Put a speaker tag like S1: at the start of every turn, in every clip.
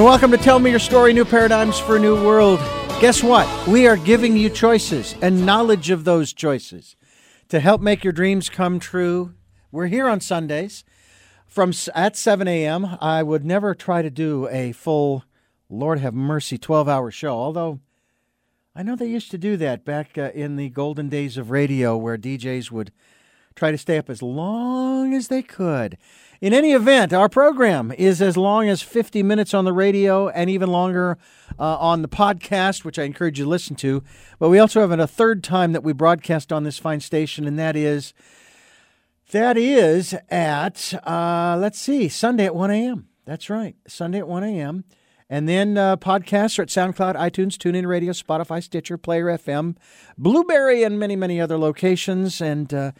S1: And welcome to Tell Me Your Story New Paradigms for a New World. Guess what? We are giving you choices and knowledge of those choices to help make your dreams come true. We're here on Sundays from at 7 a.m. I would never try to do a full, Lord have mercy, 12 hour show, although I know they used to do that back uh, in the golden days of radio where DJs would try to stay up as long as they could. In any event, our program is as long as 50 minutes on the radio and even longer uh, on the podcast, which I encourage you to listen to. But we also have a third time that we broadcast on this fine station, and that is that is at uh, let's see, Sunday at 1 a.m. That's right, Sunday at 1 a.m. And then uh, podcasts are at SoundCloud, iTunes, TuneIn Radio, Spotify, Stitcher, Player FM, Blubrry, and many, many other locations. And uh,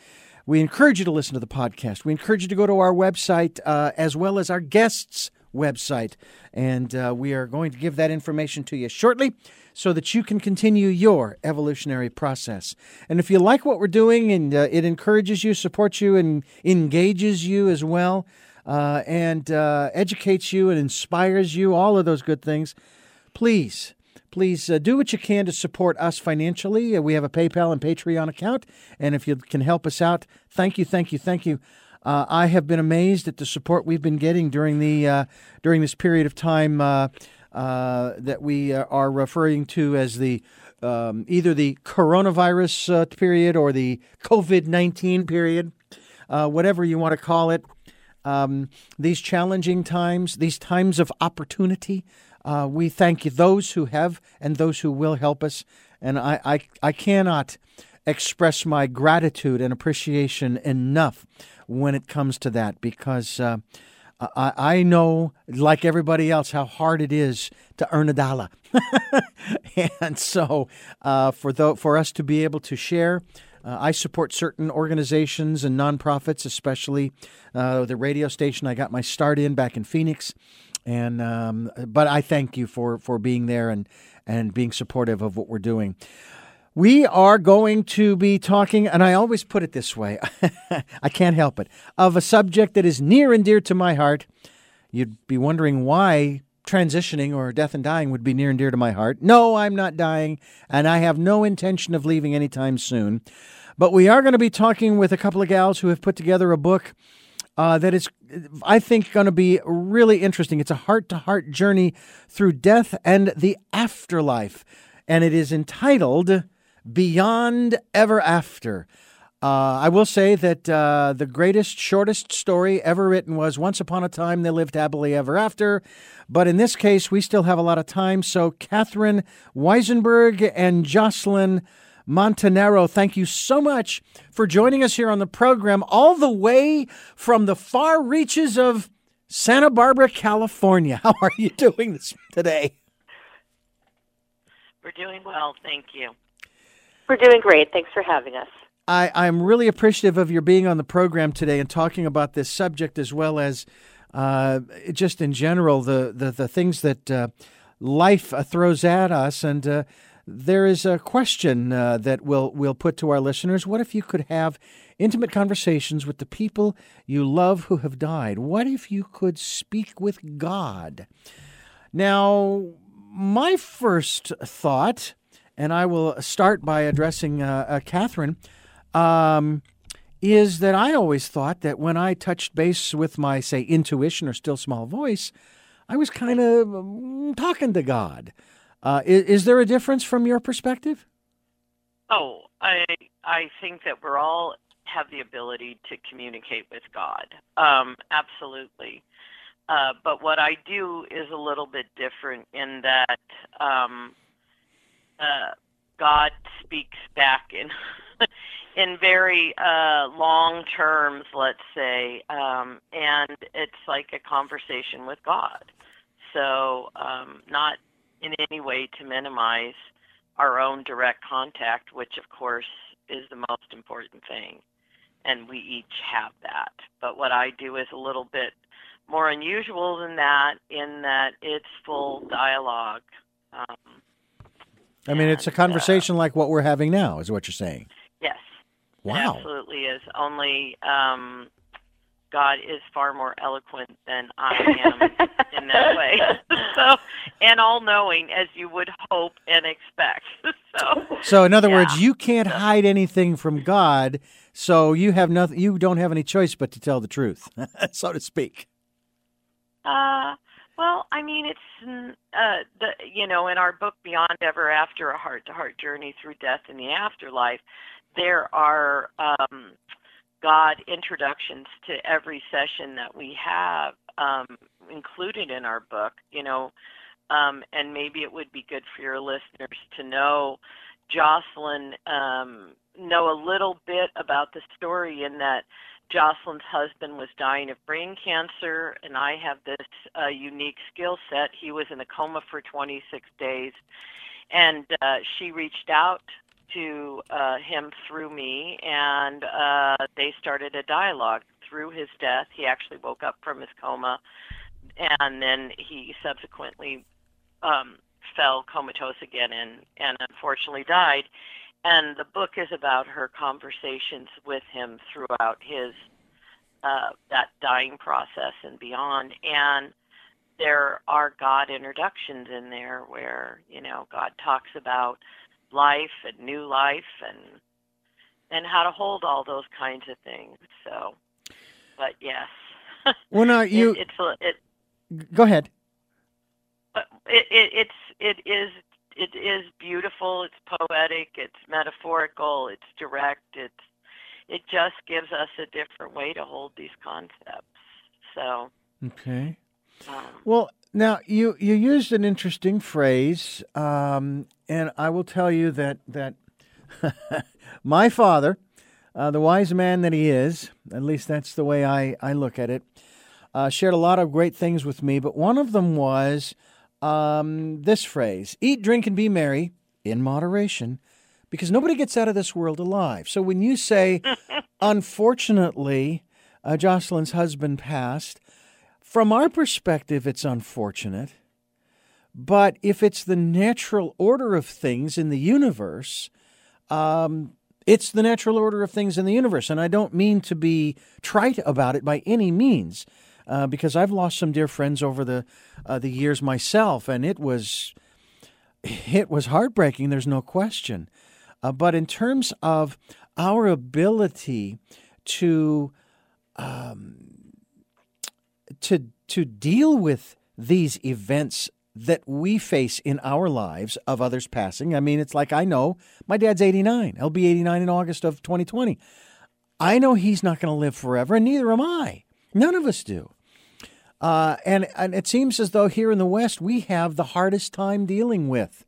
S1: we encourage you to listen to the podcast. We encourage you to go to our website uh, as well as our guests' website. And uh, we are going to give that information to you shortly so that you can continue your evolutionary process. And if you like what we're doing and uh, it encourages you, supports you, and engages you as well, uh, and uh, educates you and inspires you, all of those good things, please please uh, do what you can to support us financially. Uh, we have a PayPal and Patreon account, and if you can help us out, thank you, thank you, thank you. Uh, I have been amazed at the support we've been getting during the uh, during this period of time uh, uh, that we are referring to as the um, either the coronavirus period or the COVID nineteen period, whatever you want to call it. Um, these challenging times, these times of opportunity, uh, we thank you, those who have and those who will help us. And I, I, I cannot express my gratitude and appreciation enough when it comes to that because uh, I, I know, like everybody else, how hard it is to earn a dollar. and so uh, for, the, for us to be able to share, uh, I support certain organizations and nonprofits, especially uh, the radio station I got my start in back in Phoenix. And um, but I thank you for for being there and and being supportive of what we're doing. We are going to be talking, and I always put it this way I can't help it, of a subject that is near and dear to my heart. You'd be wondering why transitioning or death and dying would be near and dear to my heart. No, I'm not dying, and I have no intention of leaving anytime soon. But we are going to be talking with a couple of gals who have put together a book uh, that is, I think, going to be really interesting. It's a heart to heart journey through death and the afterlife, and it is entitled Beyond Ever After. Uh, I will say that uh, the greatest, shortest story ever written was Once Upon a Time They Lived Happily Ever After. But in this case, we still have a lot of time. So, Catherine Weisenberg and Jocelyn Montanaro, thank you so much for joining us here on the program, all the way from the far reaches of Santa Barbara, California. How are you doing this today?
S2: We're doing well, thank you.
S3: We're doing great. Thanks for having us.
S1: I, I'm really appreciative of your being on the program today and talking about this subject as well as uh, just in general the, the, the things that uh, life uh, throws at us. And uh, there is a question uh, that we'll, we'll put to our listeners. What if you could have intimate conversations with the people you love who have died? What if you could speak with God? Now, my first thought, and I will start by addressing uh, uh, Catherine, um, is that I always thought that when I touched base with my, say, intuition or still small voice, I was kind of um, talking to God. Uh, is, is, there a difference from your perspective?
S2: Oh, I I think that we're all have the ability to communicate with God. Um, absolutely. Uh, but what I do is a little bit different in that um, uh, God speaks back in in very uh, long terms, let's say, um, and it's like a conversation with God. So um, not in any way to minimize our own direct contact, which of course is the most important thing. And we each have that. But what I do is a little bit more unusual than that in that it's full dialogue. Um,
S1: I mean, it's a conversation uh, like what we're having now, is what you're saying.
S2: Yes.
S1: Wow.
S2: absolutely is. Only um, God is far more eloquent than I am in that way. so, and all knowing as you would hope and expect. so,
S1: so in other
S2: yeah.
S1: words, you can't hide anything from God. So you have nothing. You don't have any choice but to tell the truth, so to speak.
S2: Uh, well, I mean, it's uh, the you know in our book Beyond Ever After: A Heart-to-Heart Journey Through Death and the Afterlife, there are um, God introductions to every session that we have um, included in our book. You know, um, and maybe it would be good for your listeners to know Jocelyn um, know a little bit about the story in that Jocelyn's husband was dying of brain cancer, and I have this uh, unique skill set. He was in a coma for 26 days, and uh, she reached out to uh, him through me, and uh, they started a dialogue through his death. He actually woke up from his coma, and then he subsequently um, fell comatose again and, and unfortunately died. And the book is about her conversations with him throughout his uh, that dying process and beyond. And there are God introductions in there where you know God talks about life and new life and and how to hold all those kinds of things. So, but yes.
S1: Well, now you.
S2: it, it's it.
S1: Go ahead.
S2: It, it it's it is it is beautiful. It's poetic. It's metaphorical. It's direct. It's it just gives us a different way to hold these concepts. So.
S1: Okay. Well, now you you used an interesting phrase, um, and I will tell you that that my father, uh, the wise man that he is, at least that's the way I I look at it, uh, shared a lot of great things with me. But one of them was um, this phrase: "Eat, drink, and be merry in moderation." Because nobody gets out of this world alive. So when you say, unfortunately, uh, Jocelyn's husband passed, from our perspective, it's unfortunate. But if it's the natural order of things in the universe, um, it's the natural order of things in the universe. And I don't mean to be trite about it by any means, uh, because I've lost some dear friends over the uh, the years myself, and it was it was heartbreaking. There's no question. Uh, but in terms of our ability to um, to to deal with these events that we face in our lives of others passing. I mean, it's like I know my dad's 89. He'll be 89 in August of 2020. I know he's not going to live forever, and neither am I. None of us do. Uh, and, and it seems as though here in the West, we have the hardest time dealing with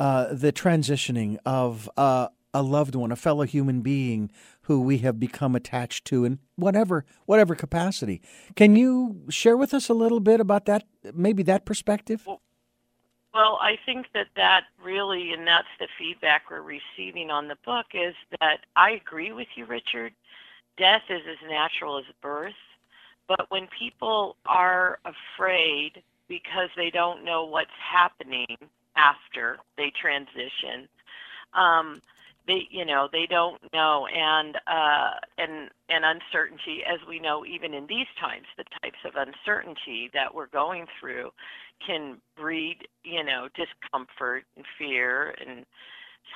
S1: uh, the transitioning of uh, a loved one, a fellow human being who we have become attached to in whatever whatever capacity. Can you share with us a little bit about that, maybe that perspective?
S2: Well, I think that that really, and that's the feedback we're receiving on the book, is that I agree with you, Richard. Death is as natural as birth. But when people are afraid because they don't know what's happening after they transition, um, they you know they don't know. And uh and and uncertainty as we know even in these times the types of uncertainty that we're going through can breed you know discomfort and fear and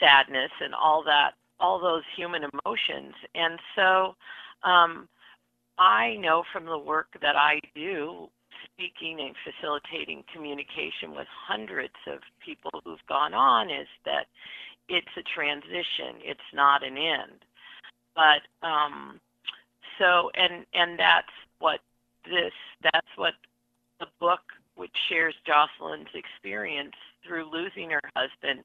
S2: sadness and all that all those human emotions. And so um i know from the work that i do speaking and facilitating communication with hundreds of people who've gone on is that it's a transition. It's not an end. But um, so and and that's what this that's what the book which shares Jocelyn's experience through losing her husband,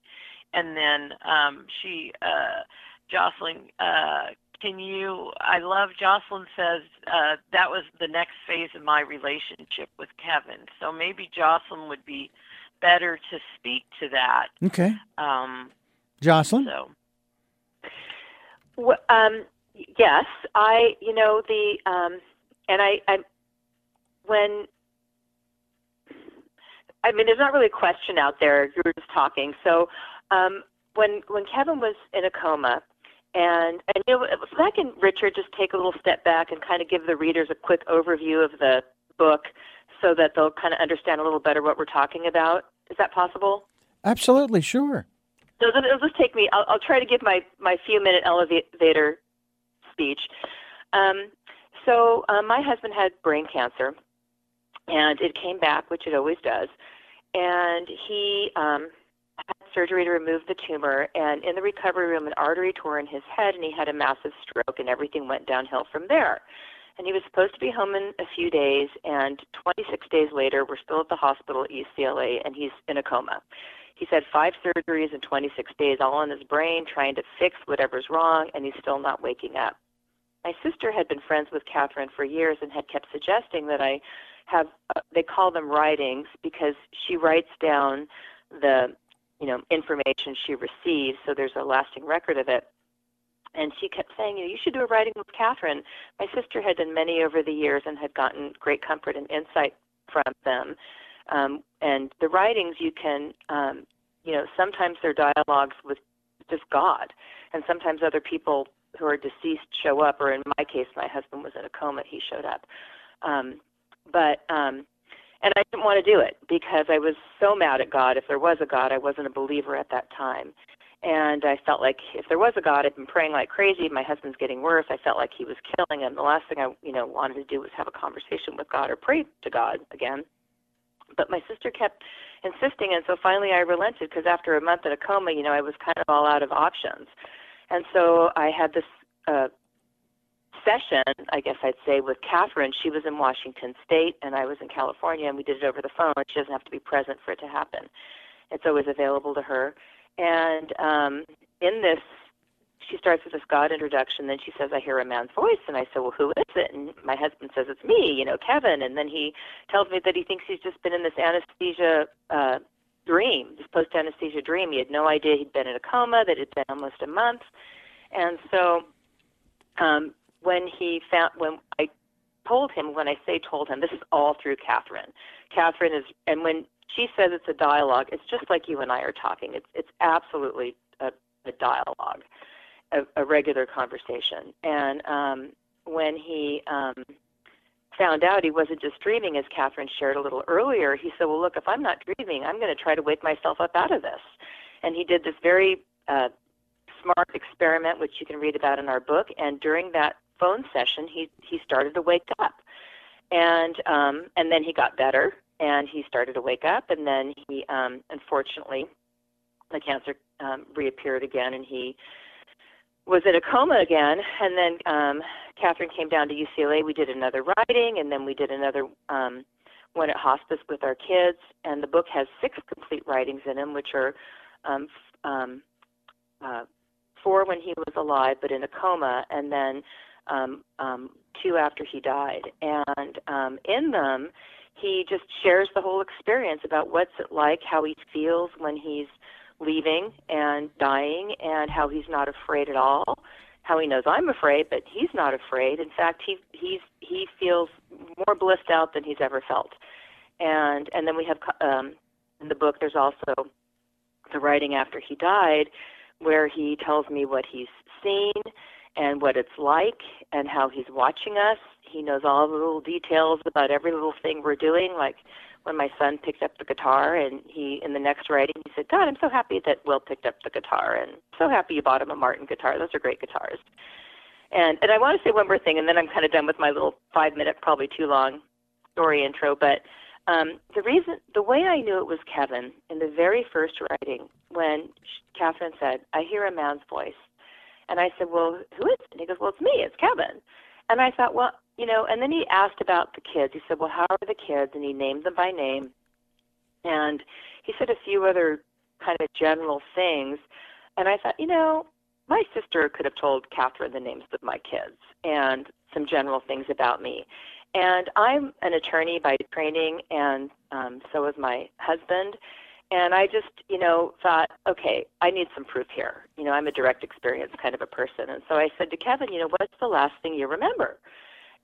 S2: and then um, she uh, Jocelyn. Uh, can you? I love Jocelyn says uh, that was the next phase of my relationship with Kevin. So maybe Jocelyn would be better to speak to that.
S1: Okay.
S2: Um,
S1: Jocelyn?
S2: So,
S3: well, um, yes, I, you know, the, um, and I, I, when, I mean, there's not really a question out there. You were just talking. So, um, when when Kevin was in a coma, And and you know, if I can, Richard, just take a little step back and kind of give the readers a quick overview of the book, so that they'll kind of understand a little better what we're talking about. Is that possible?
S1: Absolutely, sure.
S3: So it'll just take me. I'll, I'll try to give my my few minute elevator speech. Um, so um, my husband had brain cancer, and it came back, which it always does. And he um, had surgery to remove the tumor. And in the recovery room, an artery tore in his head, and he had a massive stroke, and everything went downhill from there. And he was supposed to be home in a few days, and 26 days later, we're still at the hospital at UCLA, and he's in a coma. He's had five surgeries in 26 days, all on his brain, trying to fix whatever's wrong, and he's still not waking up. My sister had been friends with Catherine for years and had kept suggesting that I have, uh, they call them writings because she writes down the, you know, information she receives, so there's a lasting record of it. And she kept saying, you know, you should do a writing with Catherine. My sister had done many over the years and had gotten great comfort and insight from them. Um, and the writings you can, um, you know, sometimes they're dialogues with just God, and sometimes other people who are deceased show up. Or in my case, my husband was in a coma; he showed up. Um, but um, and I didn't want to do it because I was so mad at God. If there was a God, I wasn't a believer at that time. And I felt like if there was a God, I'd been praying like crazy. My husband's getting worse. I felt like he was killing him. The last thing I, you know, wanted to do was have a conversation with God or pray to God again. But my sister kept insisting, and so finally I relented because after a month in a coma, you know, I was kind of all out of options. And so I had this uh, session, I guess I'd say, with Catherine. She was in Washington State, and I was in California, and we did it over the phone. She doesn't have to be present for it to happen. It's always available to her. And um, in this, she starts with this God introduction. Then she says, I hear a man's voice. And I said, Well, who is it? And my husband says, It's me, you know, Kevin. And then he tells me that he thinks he's just been in this anesthesia uh, dream, this post anesthesia dream. He had no idea he'd been in a coma, that it'd been almost a month. And so um, when he found, when I told him, when I say told him, this is all through Catherine. Catherine is, and when she says it's a dialogue, it's just like you and I are talking. It's, it's absolutely a, a dialogue, a, a regular conversation. And um, when he um, found out he wasn't just dreaming, as Catherine shared a little earlier, he said, Well, look, if I'm not dreaming, I'm going to try to wake myself up out of this. And he did this very uh, smart experiment, which you can read about in our book. And during that phone session, he, he started to wake up. And, um, and then he got better and he started to wake up. And then he, um, unfortunately, the cancer um, reappeared again and he was in a coma again. And then um, Catherine came down to UCLA. We did another writing, and then we did another um, one at hospice with our kids. And the book has six complete writings in them, which are um, um, uh, four when he was alive, but in a coma, and then um, um, two after he died. And um, in them, he just shares the whole experience about what's it like, how he feels when he's leaving and dying, and how he's not afraid at all. How he knows I'm afraid, but he's not afraid. In fact, he he's he feels more blissed out than he's ever felt. And and then we have um, in the book. There's also the writing after he died, where he tells me what he's seen and what it's like and how he's watching us. He knows all the little details about every little thing we're doing, like when my son picked up the guitar and he in the next writing he said, God, I'm so happy that Will picked up the guitar and so happy you bought him a Martin guitar. Those are great guitars. And and I want to say one more thing and then I'm kind of done with my little five minute, probably too long story intro, but um, the reason, the way I knew it was Kevin in the very first writing, when Catherine said, "I hear a man's voice," and I said, "Well, who is it?" And he goes, "Well, it's me. It's Kevin." And I thought, well, you know. And then he asked about the kids. He said, "Well, how are the kids?" And he named them by name. And he said a few other kind of general things. And I thought, you know, my sister could have told Catherine the names of my kids and some general things about me. And I'm an attorney by training, and um, so is my husband. And I just, you know, thought, okay, I need some proof here. You know, I'm a direct experience kind of a person. And so I said to Kevin, you know, what's the last thing you remember?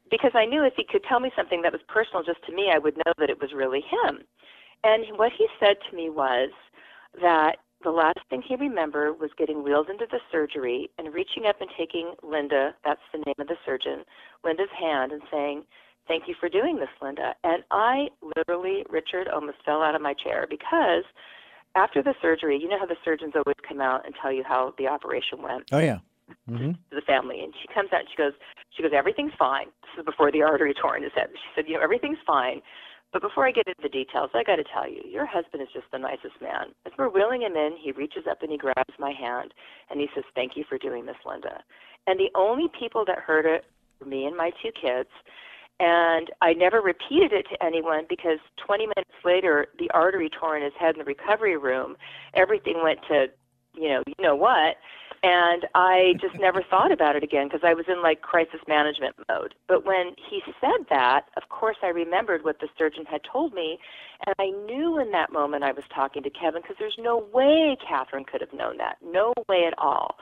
S3: Because I knew if he could tell me something that was personal just to me, I would know that it was really him. And what he said to me was that the last thing he remembered was getting wheeled into the surgery and reaching up and taking Linda, that's the name of the surgeon, Linda's hand and saying, Thank you for doing this, Linda. And I literally, Richard, almost fell out of my chair because after the surgery, you know how the surgeons always come out and tell you how the operation went.
S1: Oh yeah.
S3: Mm-hmm. To the family, and she comes out and she goes, she goes, everything's fine. This is before the artery tore in his head. She said, you know, everything's fine. But before I get into the details, I got to tell you, your husband is just the nicest man. As we're wheeling him in, he reaches up and he grabs my hand and he says, Thank you for doing this, Linda. And the only people that heard it were me and my two kids. And I never repeated it to anyone because 20 minutes later, the artery tore in his head in the recovery room. Everything went to, you know, you know what. And I just never thought about it again because I was in like crisis management mode. But when he said that, of course, I remembered what the surgeon had told me. And I knew in that moment I was talking to Kevin because there's no way Catherine could have known that. No way at all.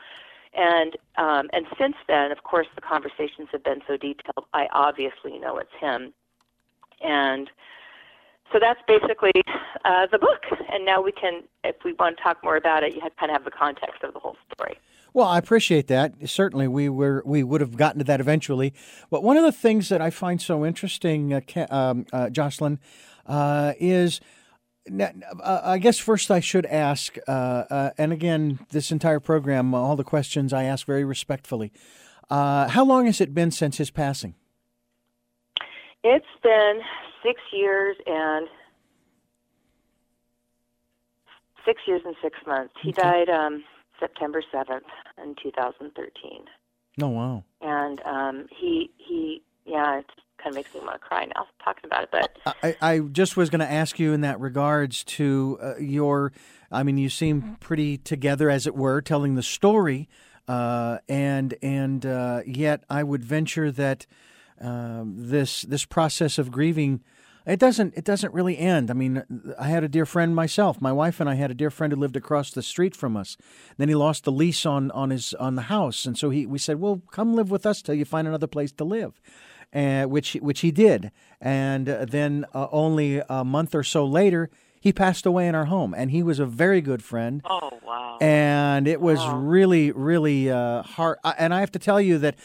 S3: And um, and since then, of course, the conversations have been so detailed. I obviously know it's him, and so that's basically uh, the book. And now we can, if we want to talk more about it, you kind of have the context of the whole story.
S1: Well, I appreciate that. Certainly, we were we would have gotten to that eventually. But one of the things that I find so interesting, uh, um, uh, Jocelyn, uh, is uh, I guess first I should ask, uh, and again, this entire program, all the questions I ask very respectfully. How long has it been since his passing?
S3: It's been six years and six years and six months. He okay. died um, September seventh in two thousand thirteen.
S1: Oh wow!
S3: And um, he he yeah, it kind of makes me want to cry now talking about it. But
S1: I, I just was going to ask you in that regards to uh, your. I mean, you seem pretty together, as it were, telling the story, uh, and and uh, yet I would venture that um, this this process of grieving. It doesn't. It doesn't really end. I mean, I had a dear friend myself. My wife and I had a dear friend who lived across the street from us. Then he lost the lease on on his on the house, and so he we said, "Well, come live with us till you find another place to live." uh, which which he did, and uh, then uh, only a month or so later, he passed away in our home, and he was a very good friend.
S2: Oh wow!
S1: And it was wow. really, really uh, hard. And I have to tell you that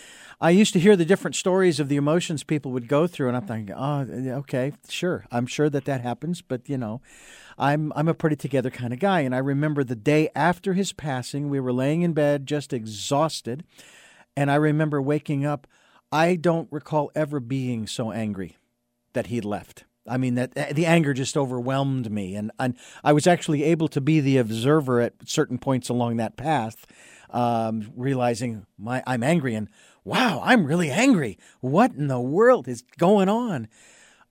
S1: I used to hear the different stories of the emotions people would go through, and I'm thinking, oh, okay, sure, I'm sure that that happens, but you know. I'm I'm a pretty together kind of guy, and I remember the day after his passing, we were laying in bed just exhausted, and I remember waking up I don't recall ever being so angry that he'd left. I mean that eh, the anger just overwhelmed me, and, and I was actually able to be the observer at certain points along that path, um, realizing my I'm angry and wow, I'm really angry. What in the world is going on?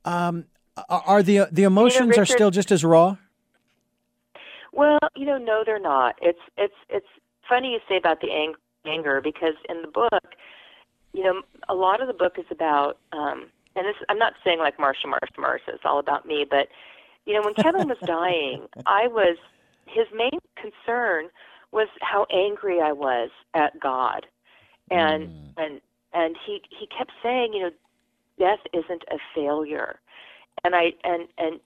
S1: Um, are the the emotions you know, Richard, are still just as raw?
S3: Well, you know, no, they're not. It's it's it's funny you say about the ang- anger because in the book you know, a lot of the book is about, um, and this, I'm not saying like Marsha, Marsha, Marsha, it's all about me, but, you know, when Kevin was dying, I was, his main concern was how angry I was at God. And, mm. and, and he, he kept saying, you know, death isn't a failure. And I, and, and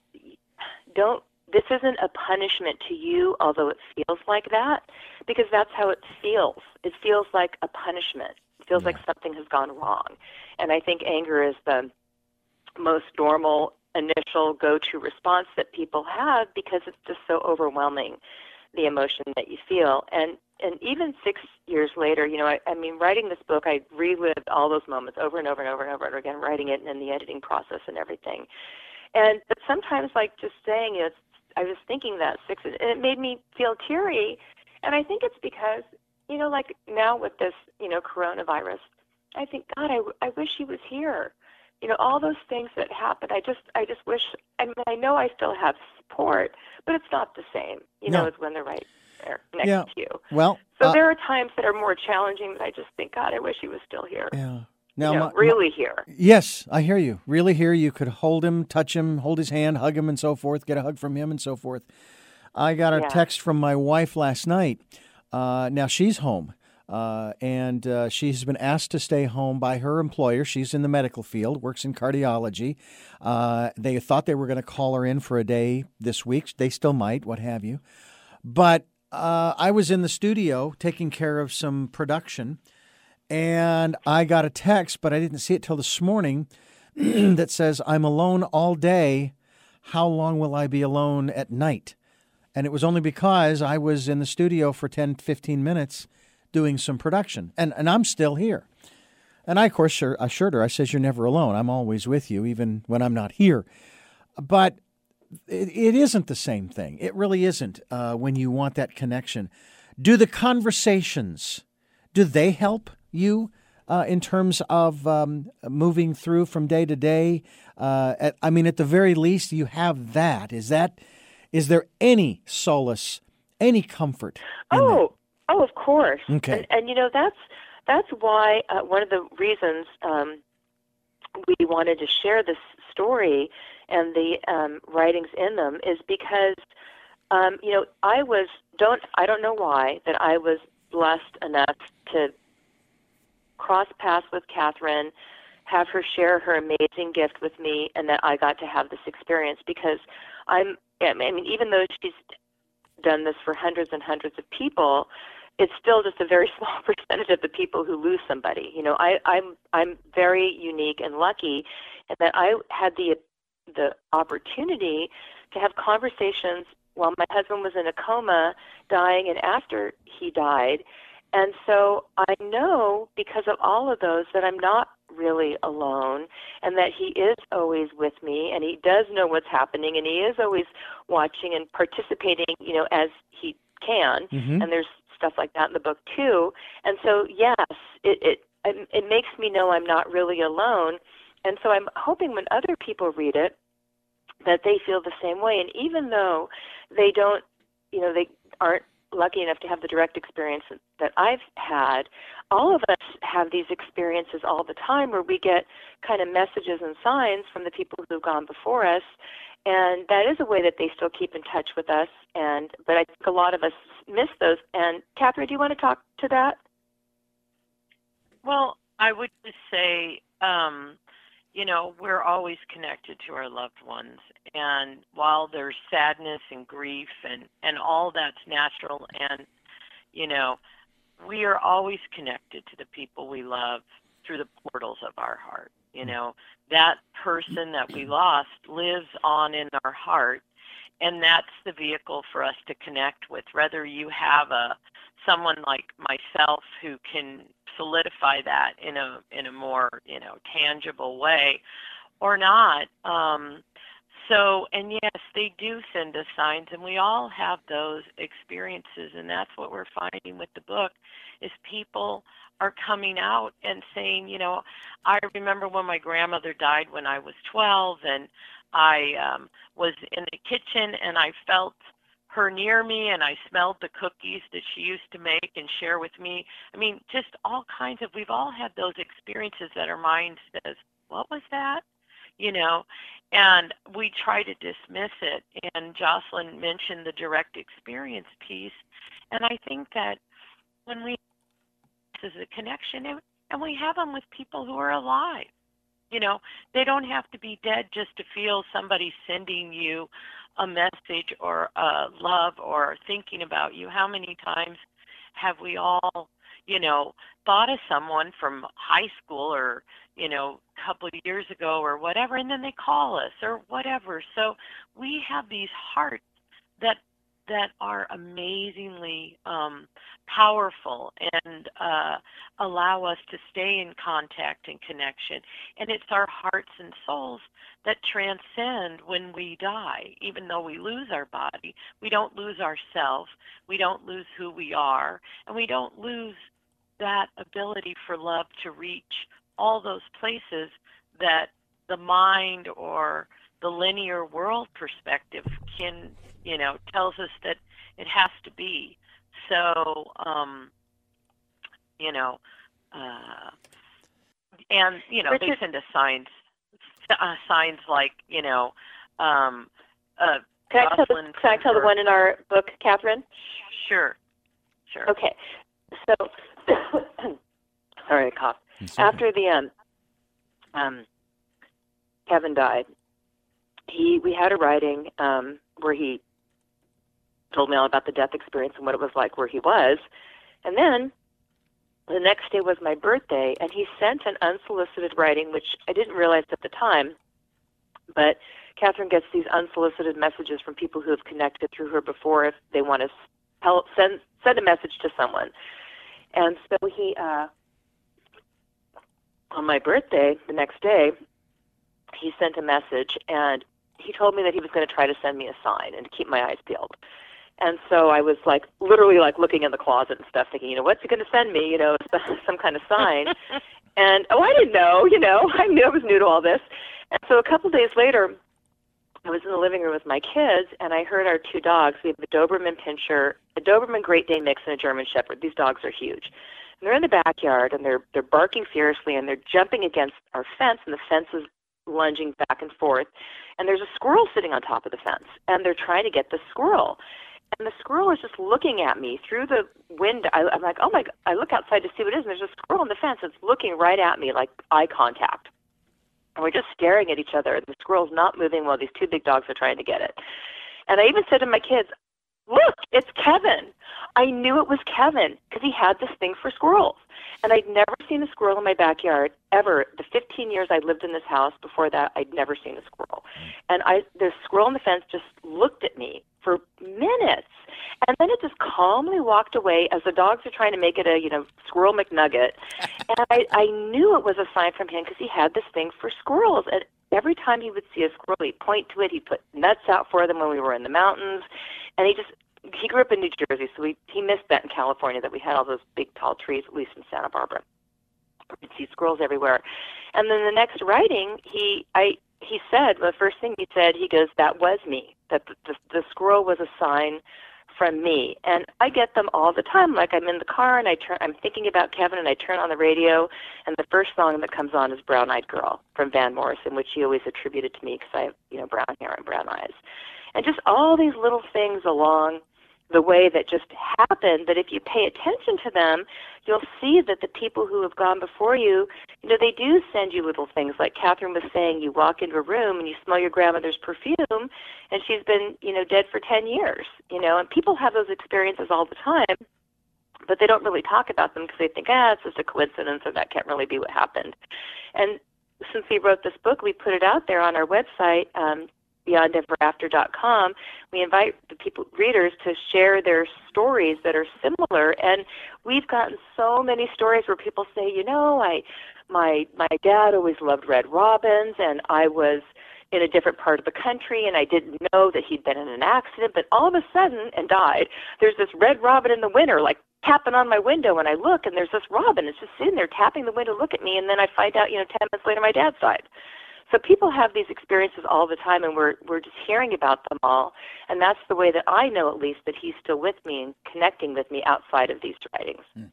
S3: don't, this isn't a punishment to you, although it feels like that, because that's how it feels. It feels like a punishment It feels yeah. like something has gone wrong. And I think anger is the most normal initial go-to response that people have because it's just so overwhelming the emotion that you feel. And and even six years later you know I, I mean writing this book i relived all those moments over and over and over and over again writing it and then the editing process and everything. And but sometimes like just saying it i was thinking that six and it made me feel teary. And i think it's because you know, like now with this, you know, coronavirus, I think, God, I, I wish he was here. You know, all those things that happened. I just, I just wish. I mean, I know I still have support, but it's not the same. You no. know, as when they're right there next
S1: yeah.
S3: to you.
S1: Well,
S3: so
S1: uh,
S3: there are times that are more challenging that I just think, God, I wish he was still here.
S1: Yeah. Now,
S3: you know,
S1: my,
S3: really my, here.
S1: Yes, I hear you. Really here. You could hold him, touch him, hold his hand, hug him, and so forth. Get a hug from him, and so forth. I got a yeah. text from my wife last night. Uh, now she's home. Uh, and uh, she's been asked to stay home by her employer. She's in the medical field, works in cardiology. Uh, they thought they were going to call her in for a day this week. They still might, what have you. But uh, I was in the studio taking care of some production, and I got a text, but I didn't see it till this morning, that says, I'm alone all day. How long will I be alone at night? And it was only because I was in the studio for 10, 15 minutes doing some production, and, and I'm still here. And I, of course, sure, assured her, I says, You're never alone. I'm always with you, even when I'm not here. But it, it isn't the same thing. It really isn't uh, when you want that connection. Do the conversations, do they help you uh, in terms of um, moving through from day to day? Uh, at, I mean, at the very least, you have that. Is that is there any solace, any comfort?
S3: Oh, that? Oh, of course.
S1: Okay.
S3: And, and, you know that's that's why uh, one of the reasons um, we wanted to share this story and the um, writings in them is because um, you know I was don't I don't know why that I was blessed enough to cross paths with Catherine, have her share her amazing gift with me, and that I got to have this experience because I'm I mean even though she's done this for hundreds and hundreds of people it's still just a very small percentage of the people who lose somebody. You know, I, I'm I'm very unique and lucky in that I had the the opportunity to have conversations while my husband was in a coma, dying, and after he died. And so I know because of all of those that I'm not really alone and that he is always with me and he does know what's happening and he is always watching and participating, you know, as he can.
S1: Mm-hmm.
S3: And there's stuff like that in the book too. And so yes, it it it makes me know I'm not really alone. And so I'm hoping when other people read it that they feel the same way. And even though they don't, you know, they aren't lucky enough to have the direct experience that I've had, all of us have these experiences all the time where we get kind of messages and signs from the people who've gone before us. And that is a way that they still keep in touch with us. And but I think a lot of us miss those. And Catherine, do you want to talk to that?
S2: Well, I would just say, um, you know, we're always connected to our loved ones. And while there's sadness and grief and, and all that's natural, and, you know, we are always connected to the people we love through the portals of our heart. You know, that person that we lost lives on in our heart and that's the vehicle for us to connect with. Whether you have a someone like myself who can solidify that in a in a more you know tangible way or not um so and yes they do send us signs and we all have those experiences and that's what we're finding with the book is people are coming out and saying you know i remember when my grandmother died when i was 12 and I um, was in the kitchen and I felt her near me and I smelled the cookies that she used to make and share with me. I mean, just all kinds of, we've all had those experiences that our mind says, what was that? You know, and we try to dismiss it. And Jocelyn mentioned the direct experience piece. And I think that when we, is a connection, and we have them with people who are alive you know, they don't have to be dead just to feel somebody sending you a message or a love or thinking about you. How many times have we all, you know, thought of someone from high school or, you know, a couple of years ago or whatever, and then they call us or whatever. So we have these hearts that that are amazingly um, powerful and uh, allow us to stay in contact and connection. And it's our hearts and souls that transcend when we die. Even though we lose our body, we don't lose ourselves, we don't lose who we are, and we don't lose that ability for love to reach all those places that the mind or the linear world perspective can you know, tells us that it has to be. So, um, you know, uh, and you know,
S3: Richard,
S2: they send us signs, uh, signs like you know, um, uh,
S3: can I tell, the, can I tell the one in our book, Catherine?
S2: Sure, sure.
S3: Okay, so sorry, I coughed. After the um, um, Kevin died, he we had a writing um, where he told me all about the death experience and what it was like where he was. And then the next day was my birthday, and he sent an unsolicited writing, which I didn't realize at the time. But Catherine gets these unsolicited messages from people who have connected through her before if they want to help send send a message to someone. And so he, uh, on my birthday, the next day, he sent a message, and he told me that he was going to try to send me a sign and keep my eyes peeled. And so I was like literally like looking in the closet and stuff, thinking, you know, what's he going to send me? You know, some kind of sign. and oh, I didn't know. You know, I knew I was new to all this. And so a couple days later, I was in the living room with my kids, and I heard our two dogs. We have a Doberman Pinscher, a Doberman Great Dane mix, and a German Shepherd. These dogs are huge. And they're in the backyard, and they're they're barking furiously, and they're jumping against our fence, and the fence is lunging back and forth. And there's a squirrel sitting on top of the fence, and they're trying to get the squirrel and the squirrel is just looking at me through the window. I, I'm like, oh my! God. I look outside to see what it is, and there's a squirrel on the fence. It's looking right at me, like eye contact. And we're just staring at each other. And the squirrel's not moving while these two big dogs are trying to get it. And I even said to my kids, "Look, it's Kevin." I knew it was Kevin because he had this thing for squirrels. And I'd never seen a squirrel in my backyard ever. The 15 years I lived in this house before that, I'd never seen a squirrel. Mm. And I, the squirrel on the fence just looked at me for minutes. And then it just calmly walked away as the dogs are trying to make it a, you know, squirrel McNugget. and I, I knew it was a sign from him because he had this thing for squirrels. And every time he would see a squirrel, he'd point to it. He'd put nuts out for them when we were in the mountains. And he just he grew up in New Jersey, so we, he missed that in California that we had all those big tall trees, at least in Santa Barbara. Could see squirrels everywhere. And then the next writing, he I he said the first thing he said, he goes, "That was me. That the, the, the squirrel was a sign from me." And I get them all the time. Like I'm in the car and I turn, I'm thinking about Kevin, and I turn on the radio, and the first song that comes on is "Brown Eyed Girl" from Van Morrison, which he always attributed to me because I have you know brown hair and brown eyes, and just all these little things along the way that just happened, but if you pay attention to them, you'll see that the people who have gone before you, you know, they do send you little things. Like Catherine was saying, you walk into a room and you smell your grandmother's perfume, and she's been, you know, dead for 10 years, you know, and people have those experiences all the time, but they don't really talk about them because they think, ah, it's just a coincidence or that can't really be what happened. And since we wrote this book, we put it out there on our website, um, beyondeverafter.com, we invite the people readers to share their stories that are similar and we've gotten so many stories where people say, you know, I my my dad always loved red robins and I was in a different part of the country and I didn't know that he'd been in an accident, but all of a sudden and died, there's this red robin in the winter like tapping on my window and I look and there's this robin. It's just sitting there tapping the window, look at me and then I find out, you know, ten minutes later my dad's died. So people have these experiences all the time, and we're we're just hearing about them all. And that's the way that I know, at least, that he's still with me and connecting with me outside of these writings. Mm.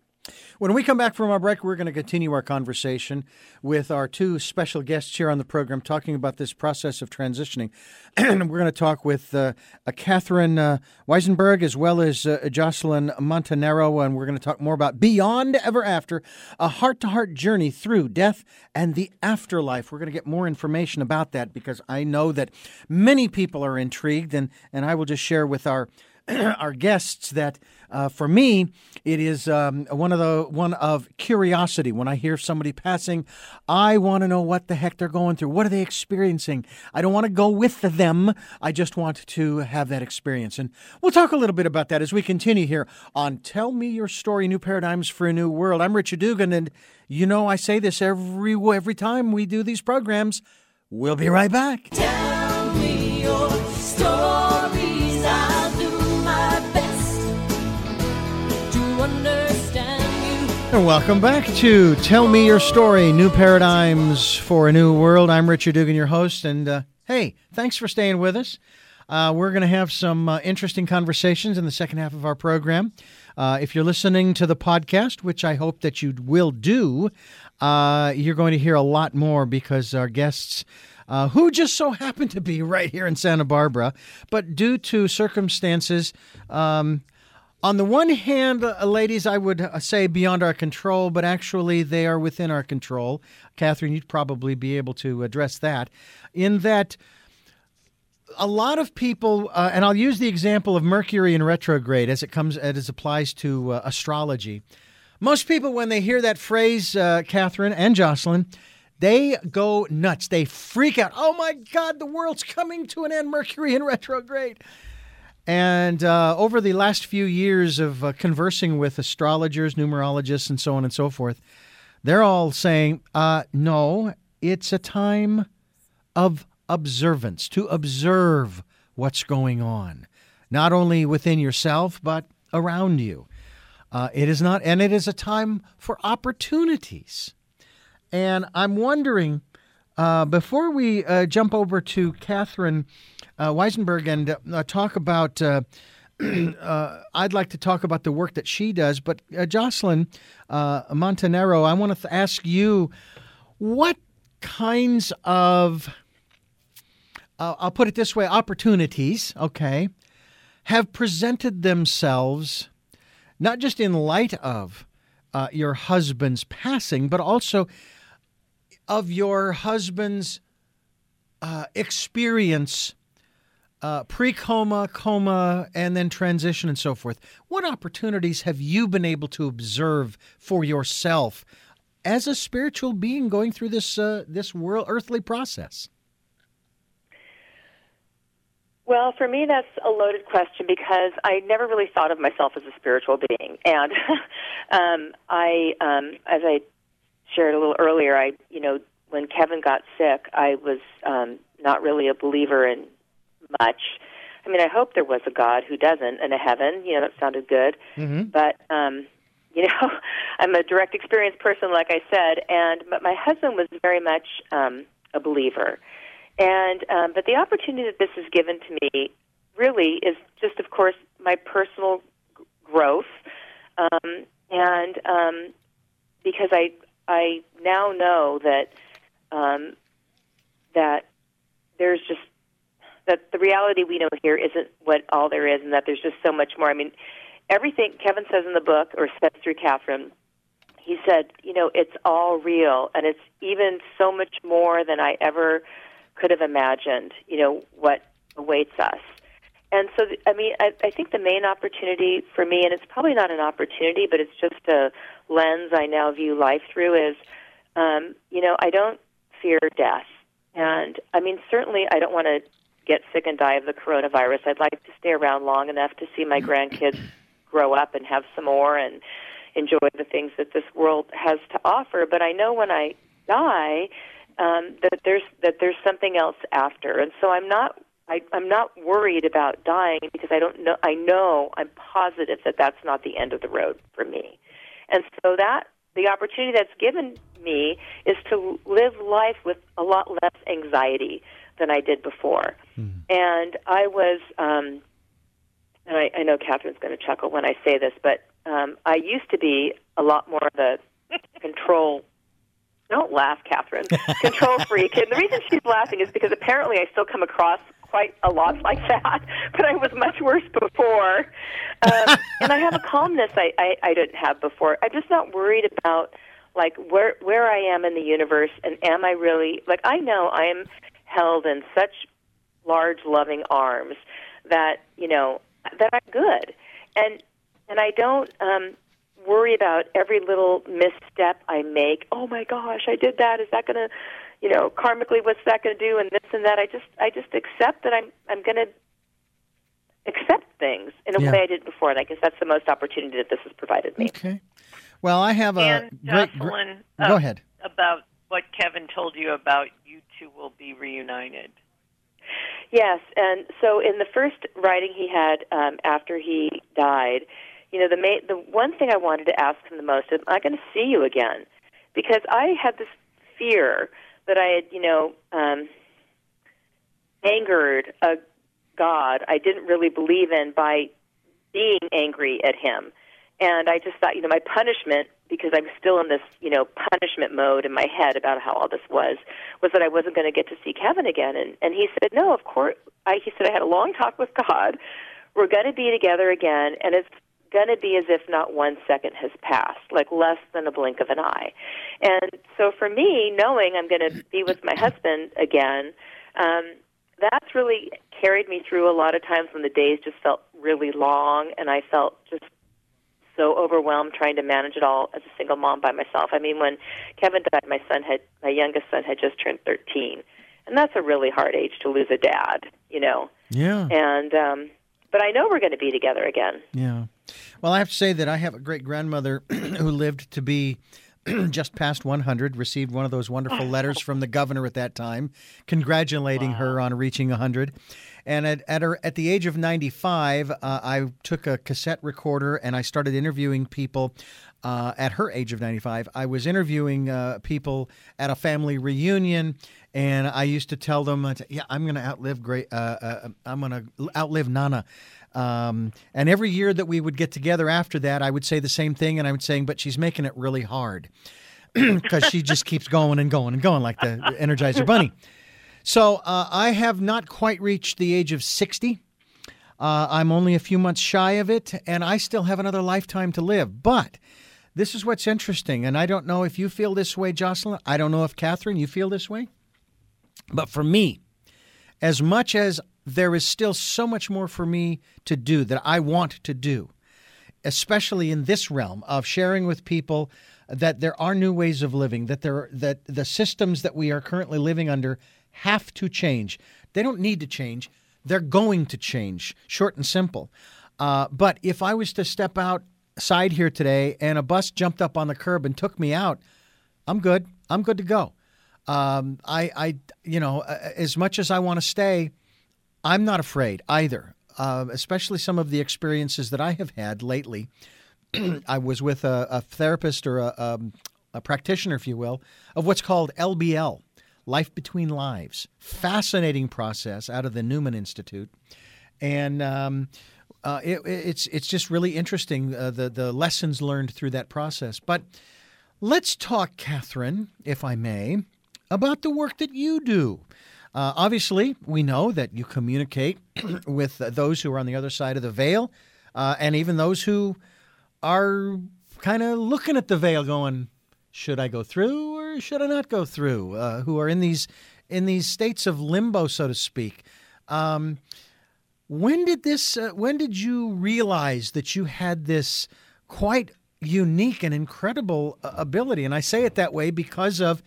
S1: When we come back from our break, we're going to continue our conversation with our two special guests here on the program, talking about this process of transitioning. and we're going to talk with uh, Catherine uh, Weisenberg as well as uh, Jocelyn Montanaro, and we're going to talk more about Beyond Ever After, a heart to heart journey through death and the afterlife. We're going to get more information about that because I know that many people are intrigued, and, and I will just share with our our guests that uh, for me it is um, one of the one of curiosity. When i hear somebody passing i want to know what the heck they're going through. What are they experiencing? I don't want to go with them. I just want to have that experience. And we'll talk a little bit about that as we continue here on tell me your story new paradigms for a new world. I'm richard dugan and you know i say this every every time we do these programs. We'll be right back And welcome back to Tell Me Your Story New Paradigms for a New World. I'm Richard Dugan, your host. And uh, hey, thanks for staying with us. Uh, we're going to have some uh, interesting conversations in the second half of our program. Uh, if you're listening to the podcast, which I hope that you will do, uh, you're going to hear a lot more because our guests. Uh, who just so happened to be right here in Santa Barbara, but due to circumstances, um, on the one hand, uh, ladies, I would uh, say beyond our control, but actually they are within our control. Catherine, you'd probably be able to address that. In that, a lot of people, uh, and I'll use the example of Mercury in retrograde as it comes as it applies to uh, astrology. Most people, when they hear that phrase, uh, Catherine and Jocelyn, they go nuts. They freak out. Oh my God, the world's coming to an end. Mercury in retrograde. And uh, over the last few years of uh, conversing with astrologers, numerologists, and so on and so forth, they're all saying, uh, no, it's a time of observance, to observe what's going on, not only within yourself, but around you. Uh, it is not, and it is a time for opportunities. And I'm wondering, uh, before we uh, jump over to Catherine Weisenberg and uh, talk about, uh, I'd like to talk about the work that she does. But Jocelyn Montanero, I want to th- ask you, what kinds of, I'll put it this way, opportunities, okay, have presented themselves not just in light of uh, your husband's passing, but also of your husband's uh, experience uh, pre coma, coma, and then transition and so forth. What opportunities have you been able to observe for yourself as a spiritual being going through this uh, this world earthly process?
S3: Well, for me, that's a loaded question because I never really thought of myself as a spiritual being, and um, I, um, as I shared a little earlier, I, you know, when Kevin got sick, I was um, not really a believer in much. I mean, I hope there was a God who doesn't and a heaven. You know, that sounded good,
S1: mm-hmm.
S3: but um, you know, I'm a direct experience person, like I said, and but my husband was very much um, a believer and um, but the opportunity that this has given to me really is just, of course, my personal g- growth, um, and um, because I I now know that um, that there's just that the reality we know here isn't what all there is, and that there's just so much more. I mean, everything Kevin says in the book, or says through Catherine, he said, you know, it's all real, and it's even so much more than I ever could have imagined, you know, what awaits us. And so, I mean, I, I think the main opportunity for me, and it's probably not an opportunity, but it's just a lens I now view life through, is, um, you know, I don't fear death. And I mean, certainly I don't want to get sick and die of the coronavirus. I'd like to stay around long enough to see my grandkids grow up and have some more and enjoy the things that this world has to offer. But I know when I die, um, that there's that there's something else after, and so I'm not I, I'm not worried about dying because I don't know I know I'm positive that that's not the end of the road for me, and so that the opportunity that's given me is to live life with a lot less anxiety than I did before, mm-hmm. and I was. Um, and I, I know Catherine's going to chuckle when I say this, but um, I used to be a lot more of a control don't laugh, Catherine. Control freak. And the reason she's laughing is because apparently I still come across quite a lot like that, but I was much worse before. Um, and I have a calmness I, I, I didn't have before. I'm just not worried about like where where I am in the universe and am I really like I know I am held in such large loving arms that you know that I'm good and and I don't um worry about every little misstep I make. Oh my gosh, I did that. Is that going to, you know, karmically, what's that going to do? And this and that. I just, I just accept that I'm, I'm going to accept things in a yeah. way I did before, and I guess that's the most opportunity that this has provided me.
S1: Okay. Well, I have a
S2: and
S1: great.
S2: Jocelyn,
S1: uh, go ahead
S2: about what Kevin told you about you two will be reunited.
S3: Yes, and so in the first writing he had um, after he died, you know, the ma- the one thing I wanted to ask him the most is, "Am I going to see you again?" Because I had this fear that I had, you know, um, angered a God I didn't really believe in by being angry at him. And I just thought, you know, my punishment, because I'm still in this, you know, punishment mode in my head about how all this was, was that I wasn't going to get to see Kevin again. And and he said, no, of course. I, he said I had a long talk with God. We're going to be together again, and it's going to be as if not one second has passed, like less than a blink of an eye. And so for me, knowing I'm going to be with my husband again, um, that's really carried me through a lot of times when the days just felt really long and I felt just so overwhelmed trying to manage it all as a single mom by myself. I mean, when Kevin died, my son had my youngest son had just turned 13. And that's a really hard age to lose a dad, you know.
S1: Yeah.
S3: And um but I know we're going to be together again.
S1: Yeah. Well, I have to say that I have a great grandmother who lived to be just past 100, received one of those wonderful letters from the governor at that time, congratulating wow. her on reaching 100. And at at, her, at the age of 95, uh, I took a cassette recorder and I started interviewing people. Uh, at her age of 95, I was interviewing uh, people at a family reunion, and I used to tell them, "Yeah, I'm going to outlive great. Uh, uh, I'm going to outlive Nana." Um, and every year that we would get together after that, I would say the same thing, and I would say, "But she's making it really hard because she just keeps going and going and going like the Energizer Bunny." So uh, I have not quite reached the age of 60. Uh, I'm only a few months shy of it, and I still have another lifetime to live. But this is what's interesting, and I don't know if you feel this way, Jocelyn. I don't know if Catherine, you feel this way. But for me, as much as there is still so much more for me to do that I want to do, especially in this realm of sharing with people that there are new ways of living, that there that the systems that we are currently living under have to change. They don't need to change. They're going to change, short and simple. Uh, but if I was to step outside here today and a bus jumped up on the curb and took me out, I'm good. I'm good to go. Um, I, I, you know, as much as I want to stay, I'm not afraid either. Uh, especially some of the experiences that I have had lately. I was with a, a therapist or a, um, a practitioner, if you will, of what's called LBL, Life Between Lives. Fascinating process out of the Newton Institute, and um, uh, it, it's it's just really interesting uh, the the lessons learned through that process. But let's talk, Catherine, if I may, about the work that you do. Uh, obviously, we know that you communicate with those who are on the other side of the veil, uh, and even those who are kind of looking at the veil, going, "Should I go through?" Should I not go through? Uh, who are in these in these states of limbo, so to speak. Um, when did this? Uh, when did you realize that you had this quite unique and incredible uh, ability? And I say it that way because of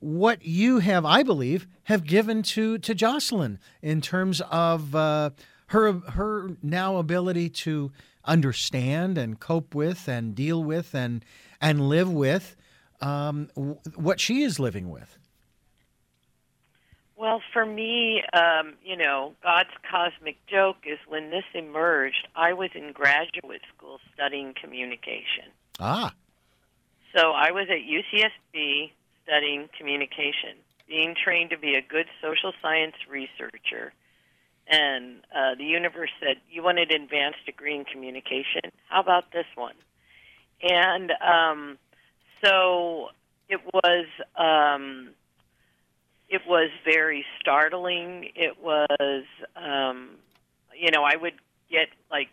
S1: what you have, I believe, have given to to Jocelyn in terms of uh, her her now ability to understand and cope with and deal with and and live with um, what she is living with?
S2: Well, for me, um, you know, God's cosmic joke is when this emerged, I was in graduate school studying communication.
S1: Ah.
S2: So I was at UCSB studying communication, being trained to be a good social science researcher. And uh, the universe said, You want an advanced degree in communication? How about this one? And um, so it was um, it was very startling. It was um, you know I would get like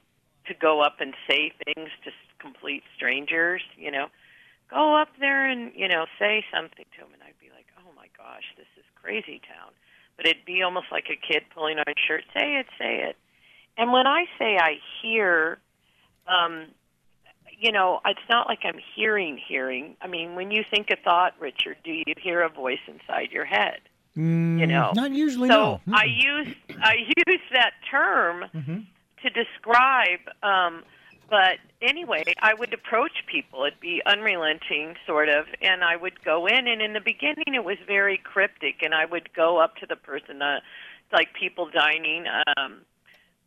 S2: to go up and say things to complete strangers. You know, go up there and you know say something to them, and I'd be like, oh my gosh, this is crazy town. But it'd be almost like a kid pulling on a shirt. Say it, say it. And when I say I hear, um, you know, it's not like I'm hearing, hearing. I mean, when you think a thought, Richard, do you hear a voice inside your head?
S1: Mm,
S2: you know,
S1: not usually.
S2: So
S1: no.
S2: I use I use that term mm-hmm. to describe. Um, but anyway, I would approach people. It'd be unrelenting, sort of, and I would go in. And in the beginning, it was very cryptic, and I would go up to the person, uh, like people dining. Um,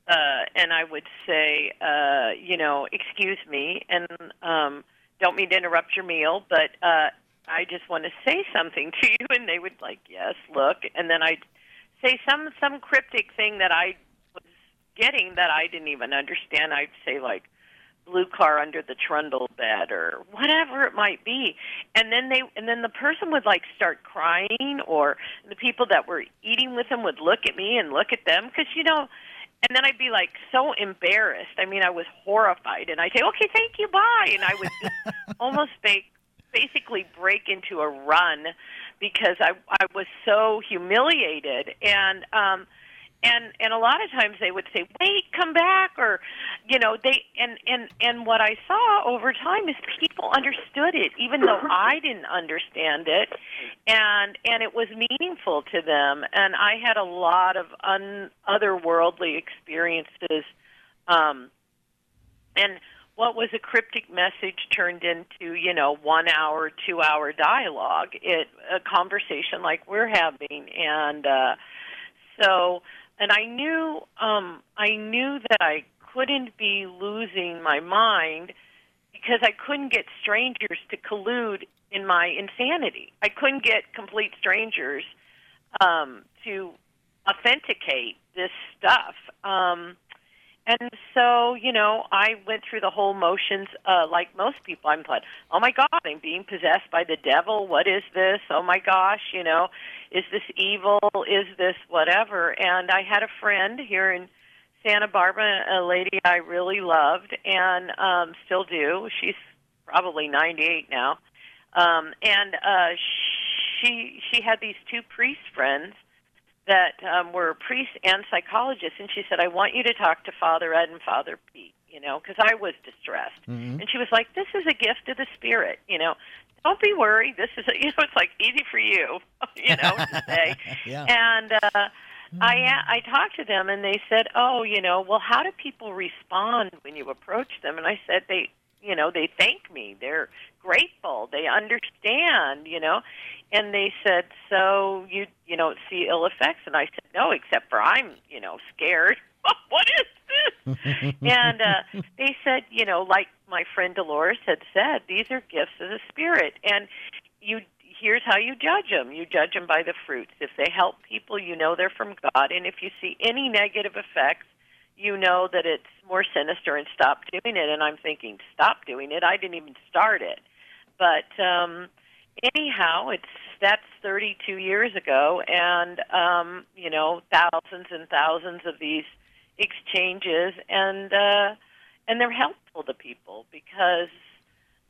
S2: uh, and I would say, uh, you know, excuse me, and um, don't mean to interrupt your meal, but uh, I just want to say something to you. And they would like, yes, look, and then I'd say some some cryptic thing that I was getting that I didn't even understand. I'd say like, blue car under the trundle bed or whatever it might be and then they and then the person would like start crying or the people that were eating with them would look at me and look at them because you know and then I'd be like so embarrassed. I mean, I was horrified, and I'd say, "Okay, thank you, bye," and I would just almost make, basically break into a run because I I was so humiliated. And um and and a lot of times they would say wait come back or you know they and and and what i saw over time is people understood it even though i didn't understand it. And and it was meaningful to them. And i had a lot of un, otherworldly experiences um and what was a cryptic message turned into you know one hour two hour dialogue. It a conversation like we're having. And uh so and I knew um, I knew that I couldn't be losing my mind because I couldn't get strangers to collude in my insanity. I couldn't get complete strangers um, to authenticate this stuff. Um, and so, you know, I went through the whole motions uh, like most people. I'm like, oh my God, I'm being possessed by the devil. What is this? Oh my gosh, you know, is this evil? Is this whatever? And I had a friend here in Santa Barbara, a lady I really loved and um, still do. She's probably 98 now. Um, and uh, she she had these two priest friends that um, were priests and psychologists, and she said, "I want you to talk to Father Ed and Father Pete." You know, because I was distressed, mm-hmm. and she was like, "This is a gift of the Spirit." You know, don't be worried. This is, a, you know, it's like easy for you, you know, to say. yeah. And uh, mm-hmm. I I talked to them, and they said, "Oh, you know, well, how do people respond when you approach them?" And I said, "They, you know, they thank me. They're grateful. They understand, you know." And they said, "So you you don't see ill effects?" And I said, "No, except for I'm you know scared. what is this?" and uh, they said, "You know, like my friend Dolores had said, these are gifts of the Spirit, and you." Here's how you judge them. You judge them by the fruits. If they help people, you know they're from God. And if you see any negative effects, you know that it's more sinister and stop doing it. And I'm thinking, stop doing it. I didn't even start it. But um, anyhow, it's that's 32 years ago, and um, you know, thousands and thousands of these exchanges, and uh, and they're helpful to people because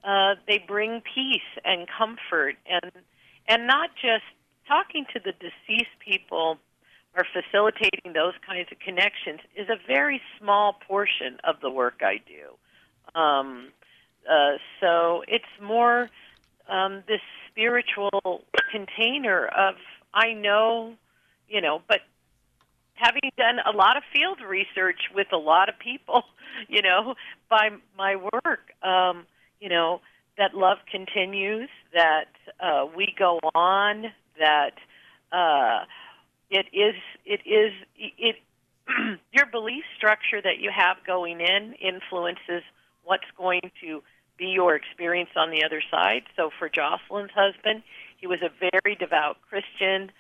S2: uh, they bring peace and comfort, and and not just talking to the deceased people or facilitating those kinds of connections is a very small portion of the work I do. Um, uh, so it's more um, this spiritual container of I know, you know, but having done a lot of field research with a lot of people, you know, by my work, um, you know, that love continues, that uh, we go on, that uh, it is, it is, it. your belief structure that you have going in influences what's going to be your experience on the other side. So for Jocelyn's husband, he was a very devout Christian.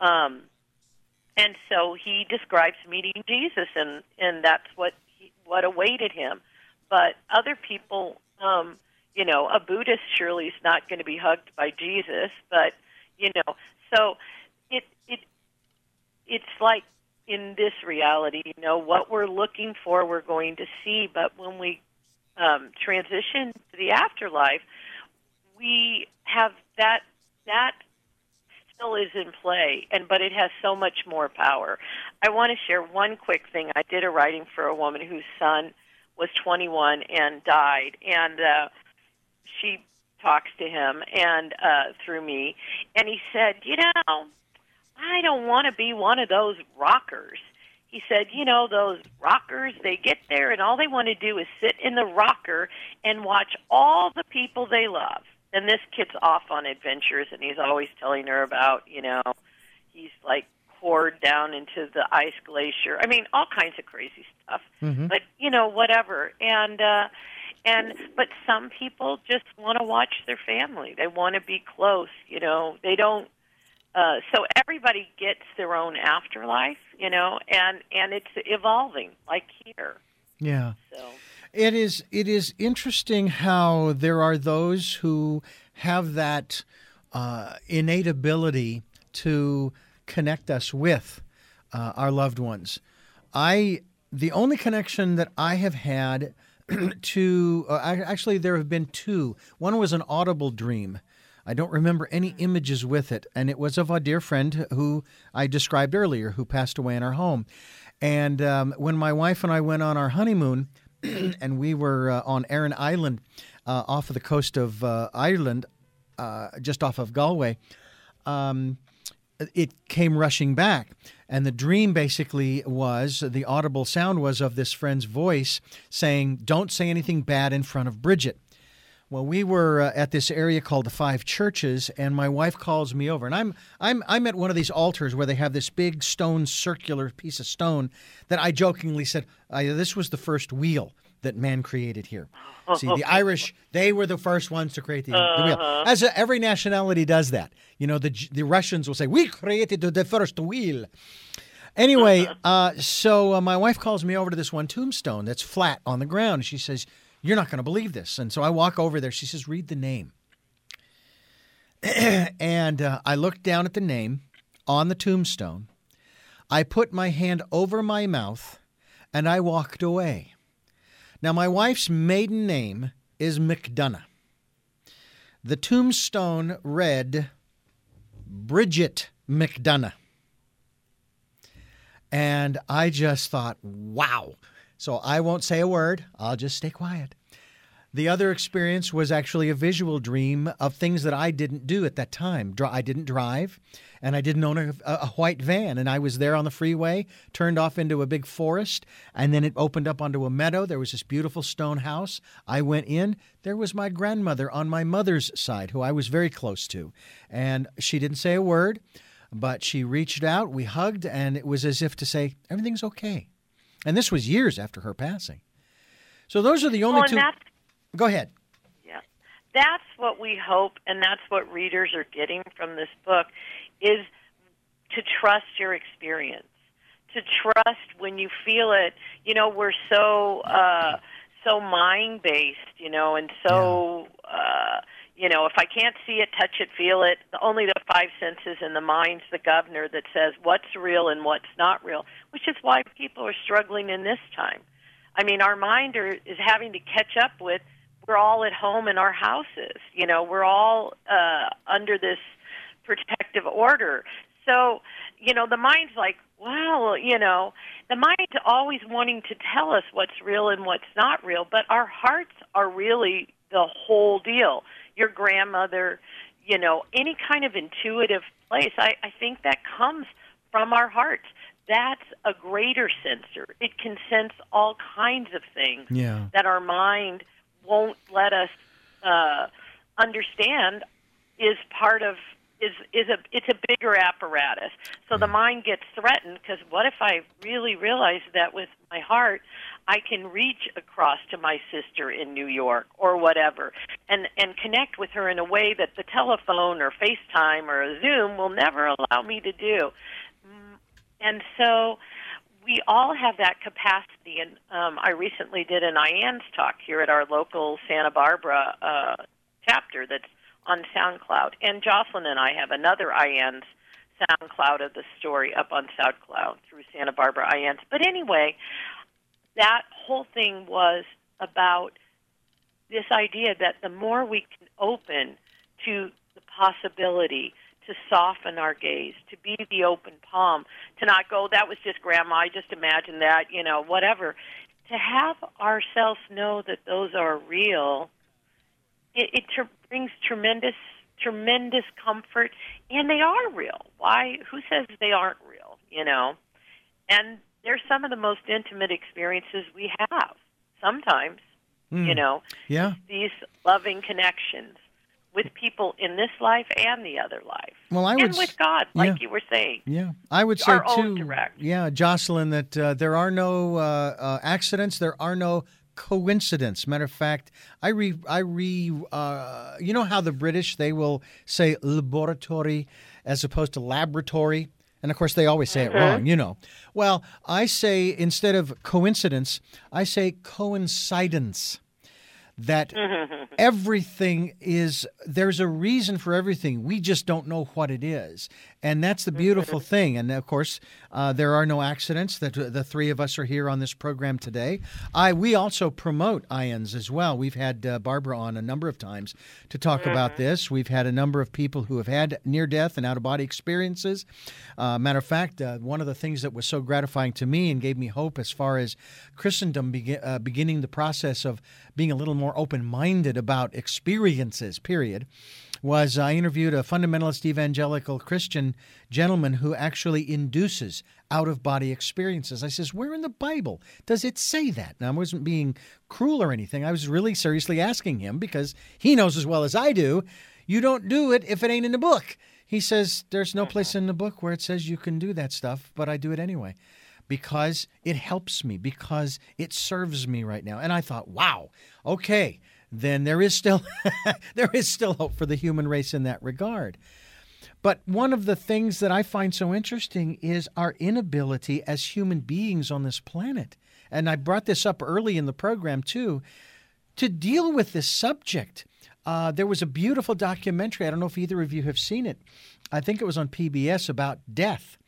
S2: Um, and so he describes meeting Jesus, and, and that's what he, what awaited him. But other people, um, you know, a Buddhist surely is not going to be hugged by Jesus, but you know, so it it it's like in this reality, you know, what we're looking for, we're going to see. But when we um, transition to the afterlife, we have that that still is in play, and but it has so much more power. I want to share one quick thing. I did a writing for a woman whose son was 21 and died, and uh, she talks to him and uh, through me, and he said, you know, I don't want to be one of those rockers he said, you know, those rockers, they get there and all they want to do is sit in the rocker and watch all the people they love. And this kid's off on adventures and he's always telling her about, you know, he's like poured down into the ice glacier. I mean, all kinds of crazy stuff. Mm-hmm. But, you know, whatever. And uh and but some people just want to watch their family. They want to be close, you know. They don't uh, so everybody gets their own afterlife, you know, and and it's evolving like here.
S1: Yeah. So it is it is interesting how there are those who have that uh, innate ability to connect us with uh, our loved ones. I the only connection that I have had to uh, actually there have been two. One was an audible dream I don't remember any images with it. And it was of a dear friend who I described earlier who passed away in our home. And um, when my wife and I went on our honeymoon, and we were uh, on Aran Island uh, off of the coast of uh, Ireland, uh, just off of Galway, um, it came rushing back. And the dream basically was the audible sound was of this friend's voice saying, Don't say anything bad in front of Bridget. Well, we were uh, at this area called the Five Churches, and my wife calls me over, and I'm I'm I'm at one of these altars where they have this big stone, circular piece of stone that I jokingly said, "This was the first wheel that man created here." See, the Irish they were the first ones to create the, uh-huh. the wheel. Uh-huh. As a, every nationality does that. You know, the the Russians will say, "We created the first wheel." Anyway, uh, so uh, my wife calls me over to this one tombstone that's flat on the ground. She says you're not going to believe this. And so I walk over there. She says, Read the name. and uh, I looked down at the name on the tombstone. I put my hand over my mouth and I walked away. Now, my wife's maiden name is McDonough. The tombstone read Bridget McDonough. And I just thought, wow. So I won't say a word. I'll just stay quiet. The other experience was actually a visual dream of things that I didn't do at that time. I didn't drive, and I didn't own a, a, white van. And I was there on the freeway, turned off into a big forest, and then it opened up onto a meadow. There was this beautiful stone house. I went in. There was my grandmother on my mother's side, who I was very close to. And she didn't say a word, but she reached out. We hugged, and it was as if to say, Everything's okay. And this was years after her passing. So those are the only two. Go ahead.
S2: Yeah. That's what we hope, and that's what readers are getting from this book, is to trust your experience, to trust when you feel it. You know, we're so uh, so mind based, you know, and so. Yeah. Uh, you know, if I can't see it, touch it, feel it, only the five senses and the mind's the governor that says what's real and what's not real, which is why people are struggling in this time. I mean, our mind are, is having to catch up with we're all at home in our houses. You know, we're all uh, under this protective order. So, you know, the mind's like, well, you know, the mind's always wanting to tell us what's real and what's not real, but our hearts are really the whole deal your grandmother, you know, any kind of intuitive place. I, I think that comes from our hearts. That's a greater sensor. It can sense all kinds of things
S1: yeah.
S2: that our mind won't let us uh, understand is part of is is a it's a bigger apparatus. So the mind gets threatened because what if I really realize that with my heart I can reach across to my sister in New York or whatever and and connect with her in a way that the telephone or FaceTime or Zoom will never allow me to do. Mm, and so we all have that capacity and um, I recently did an IANDS talk here at our local Santa Barbara uh, chapter that's on SoundCloud. And Jocelyn and I have another IANDS SoundCloud of the story up on SoundCloud through Santa Barbara IANDS. But anyway, that whole thing was about this idea that the more we can open to the possibility to soften our gaze, to be the open palm, to not go, that was just grandma, I just imagined that, you know, whatever. To have ourselves know that those are real, it, it ter- brings tremendous, tremendous comfort, and they are real. Why? Who says they aren't real, you know? And they're some of the most intimate experiences we have. Sometimes, mm. you know,
S1: yeah,
S2: these loving connections with people in this life and the other life.
S1: Well, I
S2: and
S1: would,
S2: with God, like yeah. you were saying.
S1: Yeah, I would say
S2: too.
S1: Yeah, Jocelyn, that uh, there are no uh, uh, accidents. There are no coincidence. Matter of fact, I re, I re, uh, you know how the British they will say laboratory as opposed to laboratory. And of course, they always say mm-hmm. it wrong, you know. Well, I say instead of coincidence, I say coincidence. That mm-hmm. everything is there's a reason for everything. We just don't know what it is and that's the beautiful thing. And of course uh, there are no accidents that the three of us are here on this program today. I we also promote IANDS as well. We've had uh, barbara on a number of times to talk mm-hmm. about this. We've had a number of people who have had near death and out of body experiences. Uh, matter of fact uh, one of the things that was so gratifying to me and gave me hope as far as christendom be- uh, beginning the process of being a little more open minded about experiences, period, was I interviewed a fundamentalist evangelical Christian gentleman who actually induces out of body experiences. I says, Where in the Bible does it say that? Now, I wasn't being cruel or anything. I was really seriously asking him because he knows as well as I do you don't do it if it ain't in the book. He says, There's no place mm-hmm. in the book where it says you can do that stuff, but I do it anyway because it helps me, because it serves me right now. And I thought, wow, okay, then there is still there is still hope for the human race in that regard. But one of the things that I find so interesting is our inability as human beings on this planet. And I brought this up early in the program too, to deal with this subject. Uh, there was a beautiful documentary. I don't know if either of you have seen it. I think it was on PBS about death.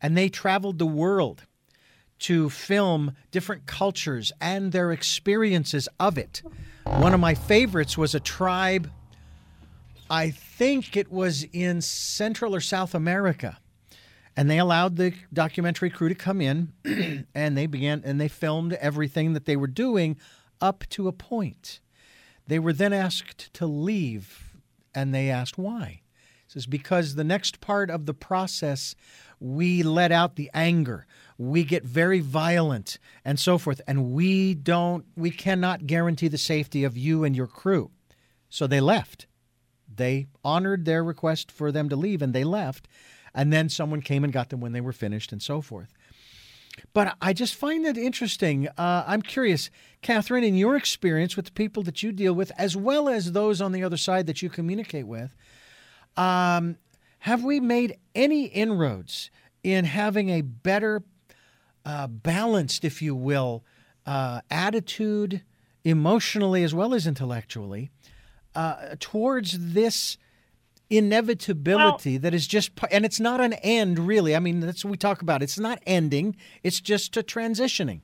S1: And they traveled the world to film different cultures and their experiences of it. One of my favorites was a tribe, I think it was in Central or South America. And they allowed the documentary crew to come in and they began and they filmed everything that they were doing up to a point. They were then asked to leave and they asked why. It says because the next part of the process we let out the anger. We get very violent and so forth. And we don't we cannot guarantee the safety of you and your crew. So they left. They honored their request for them to leave and they left. And then someone came and got them when they were finished and so forth. But I just find that interesting. Uh, I'm curious, Catherine, in your experience with the people that you deal with, as well as those on the other side that you communicate with, um, have we made any inroads in having a better uh, balanced, if you will, uh, attitude, emotionally as well as intellectually, uh, towards this inevitability well, that is just, and it's not an end really. I mean, that's what we talk about. It's not ending, it's just a transitioning.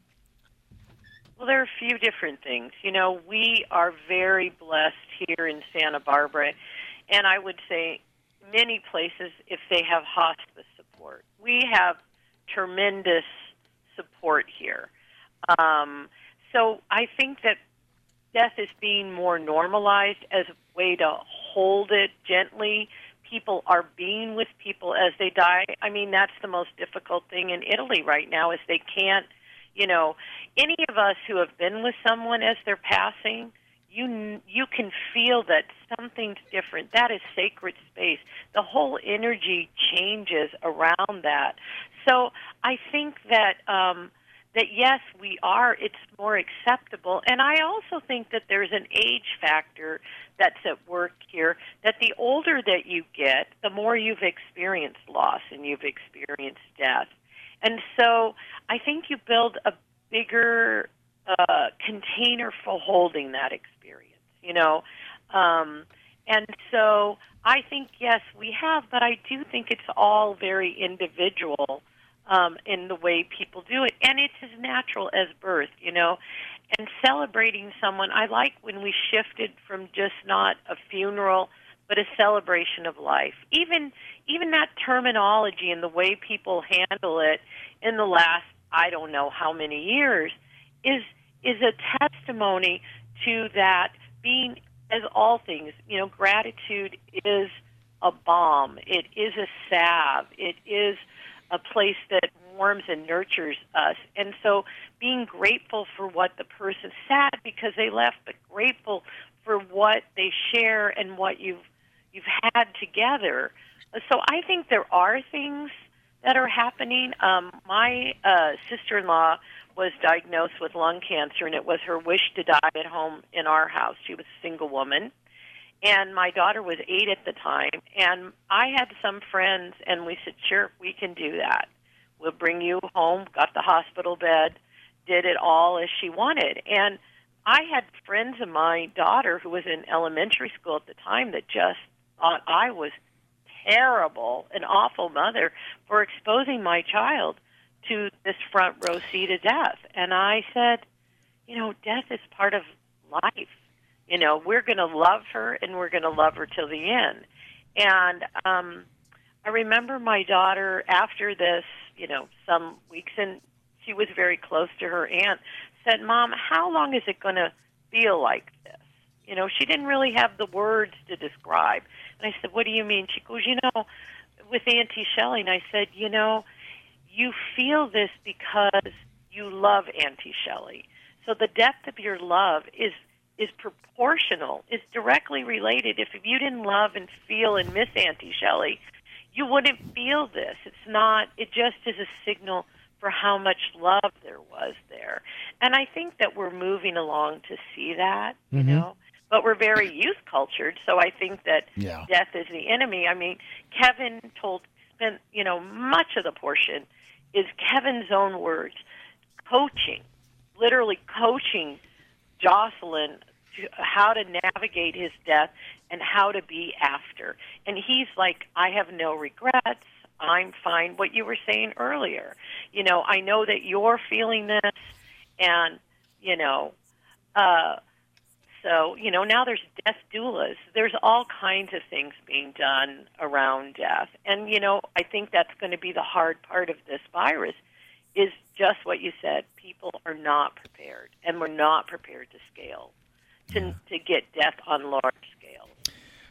S2: Well, there are a few different things. You know, we are very blessed here in Santa Barbara, and I would say many places if they have hospice support. We have tremendous support here. Um, so I think that death is being more normalized as a way to hold it gently. People are being with people as they die. I mean, that's the most difficult thing in Italy right now is they can't, you know, any of us who have been with someone as they're passing, you you can feel that something's different. That is sacred space. The whole energy changes around that. So I think that um, that yes, we are. It's more acceptable, and I also think that there's an age factor that's at work here. That the older that you get, the more you've experienced loss and you've experienced death, and so I think you build a bigger uh, container for holding that experience. You know. Um, and so I think, yes, we have, but I do think it's all very individual um, in the way people do it. And it's as natural as birth, you know. And celebrating someone, I like when we shifted from just not a funeral, but a celebration of life. Even even that terminology and the way people handle it in the last I don't know how many years is is a testimony to that being as all things, you know, gratitude is a balm. It is a salve. It is a place that warms and nurtures us. And so being grateful for what the person sad because they left, but grateful for what they share and what you've you've had together. So I think there are things that are happening. Um, my uh, sister-in-law was diagnosed with lung cancer, and it was her wish to die at home in our house. She was a single woman, and my daughter was eight at the time. And I had some friends, and we said, "Sure, we can do that. We'll bring you home." Got the hospital bed, did it all as she wanted, and I had friends of my daughter who was in elementary school at the time that just thought I was terrible, an awful mother for exposing my child to this front row seat of death. And I said, you know, death is part of life. You know, we're going to love her and we're going to love her till the end. And um I remember my daughter after this, you know, some weeks and she was very close to her aunt said, "Mom, how long is it going to feel like this?" You know, she didn't really have the words to describe. And I said, "What do you mean?" She goes, "You know, with Auntie Shelley." And I said, "You know, you feel this because you love Auntie Shelley. So the depth of your love is is proportional, is directly related. If you didn't love and feel and miss Auntie Shelley, you wouldn't feel this. It's not. It just is a signal for how much love there was there. And I think that we're moving along to see that, you
S1: Mhm.
S2: know. But we're very youth cultured, so I think that
S1: Yeah.
S2: death is the enemy. I mean, Kevin told spent, you know, much of the portion is Kevin's own words, coaching, literally coaching Jocelyn to how to navigate his death and how to be after. And he's like, I have no regrets. I'm fine. What you were saying earlier, you know, I know that you're feeling this, and you know, uh, so you know now there's death doulas. There's all kinds of things being done around death, and you know, I think that's going to be the hard part of this virus. Is just what you said. People are not prepared, and we're not prepared to scale to to get death on large scale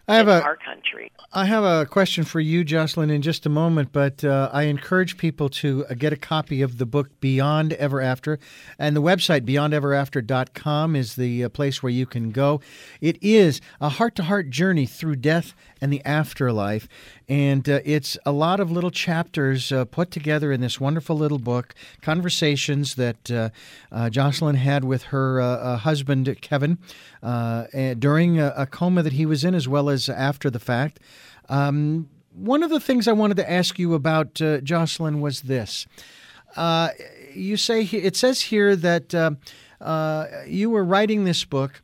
S1: I have a
S2: our country.
S1: I have a question for you, Jocelyn, in just a moment, but uh, I encourage people to uh, get a copy of the book Beyond Ever After. And the website, beyondeverafter.com, is the uh, place where you can go. It is a heart to heart journey through death and the afterlife. And uh, it's a lot of little chapters uh, put together in this wonderful little book, conversations that uh, uh, Jocelyn had with her husband, Kevin, uh, during a, a coma that he was in, as well as after the fact. Um, one of the things I wanted to ask you about, uh, Jocelyn, was this. Uh, you say it says here that uh, uh, you were writing this book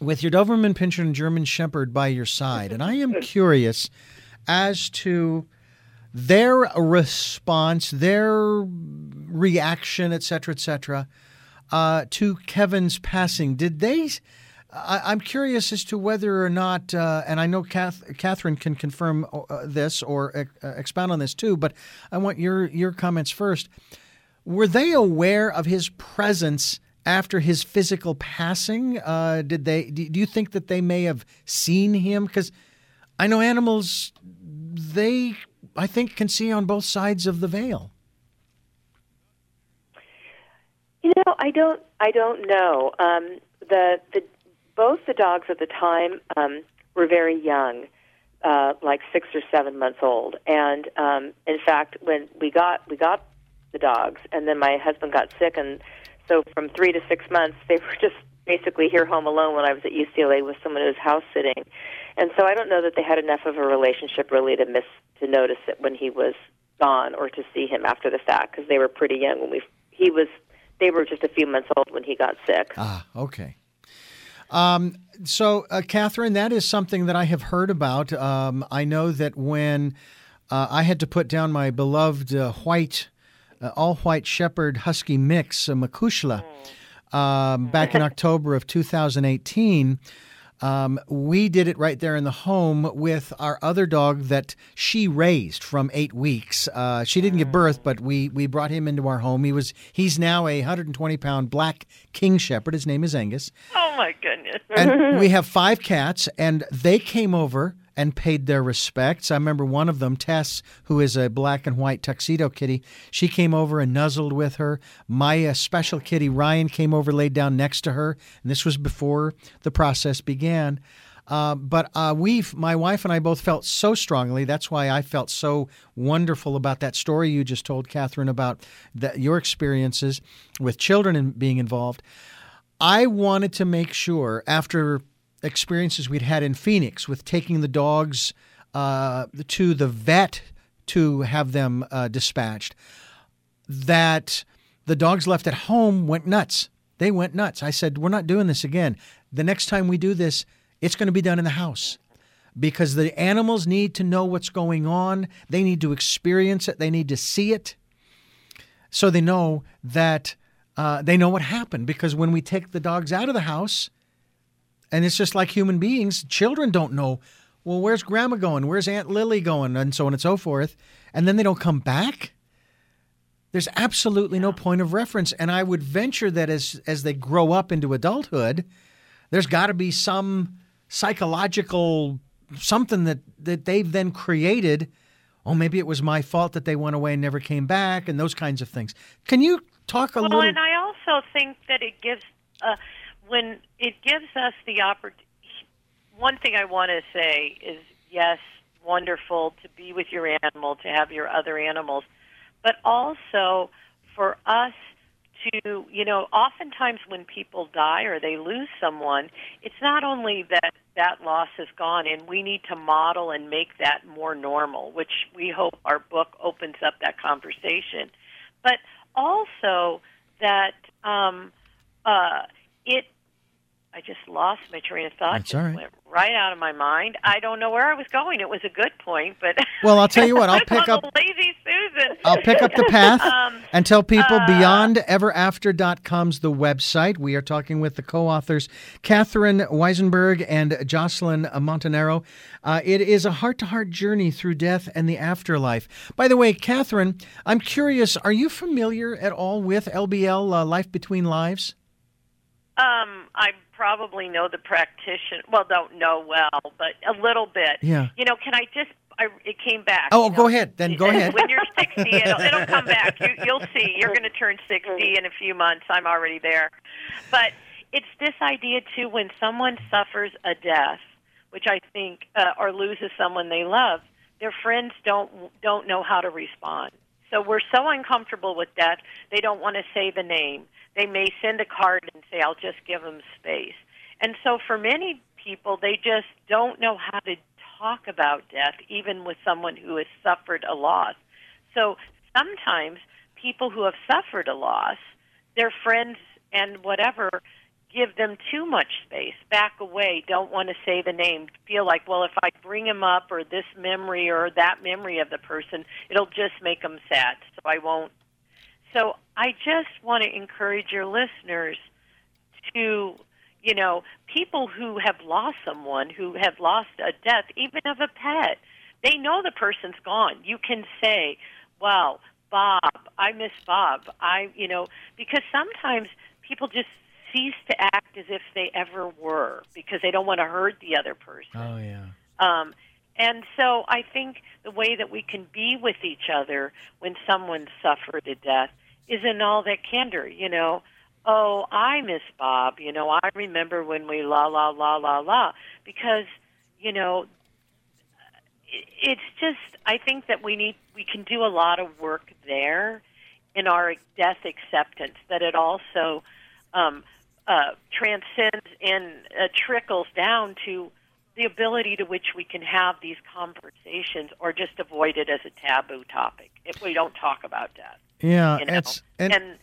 S1: with your Doberman Pinscher and German Shepherd by your side, and I am curious as to their response, their reaction, et cetera, et cetera, uh, to Kevin's passing. Did they? I, I'm curious as to whether or not, uh, and I know Kath, Catherine can confirm uh, this or uh, expound on this too, but I want your your comments first. Were they aware of his presence after his physical passing? Uh, did they? Do do you think that they may have seen him? Because I know animals, they I think can see on both sides of the veil.
S3: You know, I don't. I don't know. Um, the the both the dogs at the time um, were very young, uh, like six or seven months old. And um, in fact, when we got we got the dogs, and then my husband got sick, and so from three to six months, they were just basically here home alone when I was at UCLA with someone who was house sitting. And so I don't know that they had enough of a relationship really to miss to notice it when he was gone or to see him after the fact because they were pretty young when we he was they were just a few months old when he got sick.
S1: Ah, okay. Um, so, uh, Catherine, that is something that I have heard about. Um, I know that when uh, I had to put down my beloved uh, white, uh, all white shepherd husky mix, uh, Makushla, um, back in October of 2018. Um, we did it right there in the home with our other dog that she raised from eight weeks. Uh, she didn't give birth, but we we brought him into our home. He was he's now a 120 pound black king shepherd. His name is Angus,
S2: Oh my goodness.
S1: and we have five cats, and they came over and paid their respects. I remember one of them, Tess, who is a black and white tuxedo kitty. She came over and nuzzled with her. My uh, special kitty Ryan came over, laid down next to her, and this was before the process began. Uh, but uh, we, my wife and I, both felt so strongly. That's why I felt so wonderful about that story you just told, Catherine, about that your experiences with children and being involved. I wanted to make sure after experiences we'd had in Phoenix with taking the dogs uh, to the vet to have them uh, dispatched, that the dogs left at home went nuts. They went nuts. I said, We're not doing this again. The next time we do this, it's going to be done in the house because the animals need to know what's going on. They need to experience it, they need to see it so they know that uh, they know what happened. Because when we take the dogs out of the house, and it's just like human beings, children don't know, well, where's grandma going? Where's Aunt Lily going? And so on and so forth. And then they don't come back. There's absolutely no point of reference. And I would venture that as, as they grow up into adulthood, there's got to be some psychological something that, that they've then created. Oh, maybe it was my fault that they went away and never came back, and those kinds of things. Can you talk a
S2: well,
S1: little?
S2: Well, and I also think that it gives uh, when it gives us the opportunity. One thing I want to say is yes, wonderful to be with your animal, to have your other animals, but also for us to, you know, oftentimes when people die or they lose someone, it's not only that that loss is gone, and we need to model and make that more normal, which we hope our book opens up that conversation, but also that um, uh, it I just lost my train of thought.
S1: That's all right.
S2: Went right out of my mind. I don't know where I was going. It was a good point, but
S1: well, I'll tell you what. I'll pick up
S2: lazy Susan.
S1: I'll pick up the path
S2: um,
S1: and tell people
S2: uh,
S1: beyondeverafter.com's the website. We are talking with the co-authors Catherine Weisenberg and Jocelyn Montanaro. Uh, it is a heart-to-heart journey through death and the afterlife. By the way, Catherine, I'm curious. Are you familiar at all with LBL, uh, Life Between Lives?
S2: Um, I probably know the practitioner. Well, don't know well, but a little bit.
S1: Yeah.
S2: You know, can I just? I, it came back.
S1: Oh,
S2: you know?
S1: go ahead. Then go ahead.
S2: When you're 60, it'll, it'll come back. You, you'll see. You're going to turn 60 in a few months. I'm already there. But it's this idea too. When someone suffers a death, which I think, uh, or loses someone they love, their friends don't don't know how to respond. So we're so uncomfortable with death, they don't want to say the name. They may send a card and say, I'll just give them space. And so for many people, they just don't know how to talk about death, even with someone who has suffered a loss. So sometimes people who have suffered a loss, their friends and whatever give them too much space, back away, don't want to say the name, feel like, well, if I bring him up or this memory or that memory of the person, it'll just make them sad, so I won't. So I just want to encourage your listeners to, you know, people who have lost someone, who have lost a death, even of a pet, they know the person's gone. You can say, wow, Bob, I miss Bob. I, you know, because sometimes people just cease to act as if they ever were because they don't want to hurt the other person.
S1: Oh yeah.
S2: Um, and so I think the way that we can be with each other when someone suffered a death is in all that candor, you know. Oh, I miss Bob. You know, I remember when we la la la la la because, you know, it's just I think that we need we can do a lot of work there in our death acceptance that it also um, uh, transcends and uh, trickles down to the ability to which we can have these conversations or just avoid it as a taboo topic if we don't talk about death.
S1: Yeah,
S2: you know?
S1: it's and,
S2: and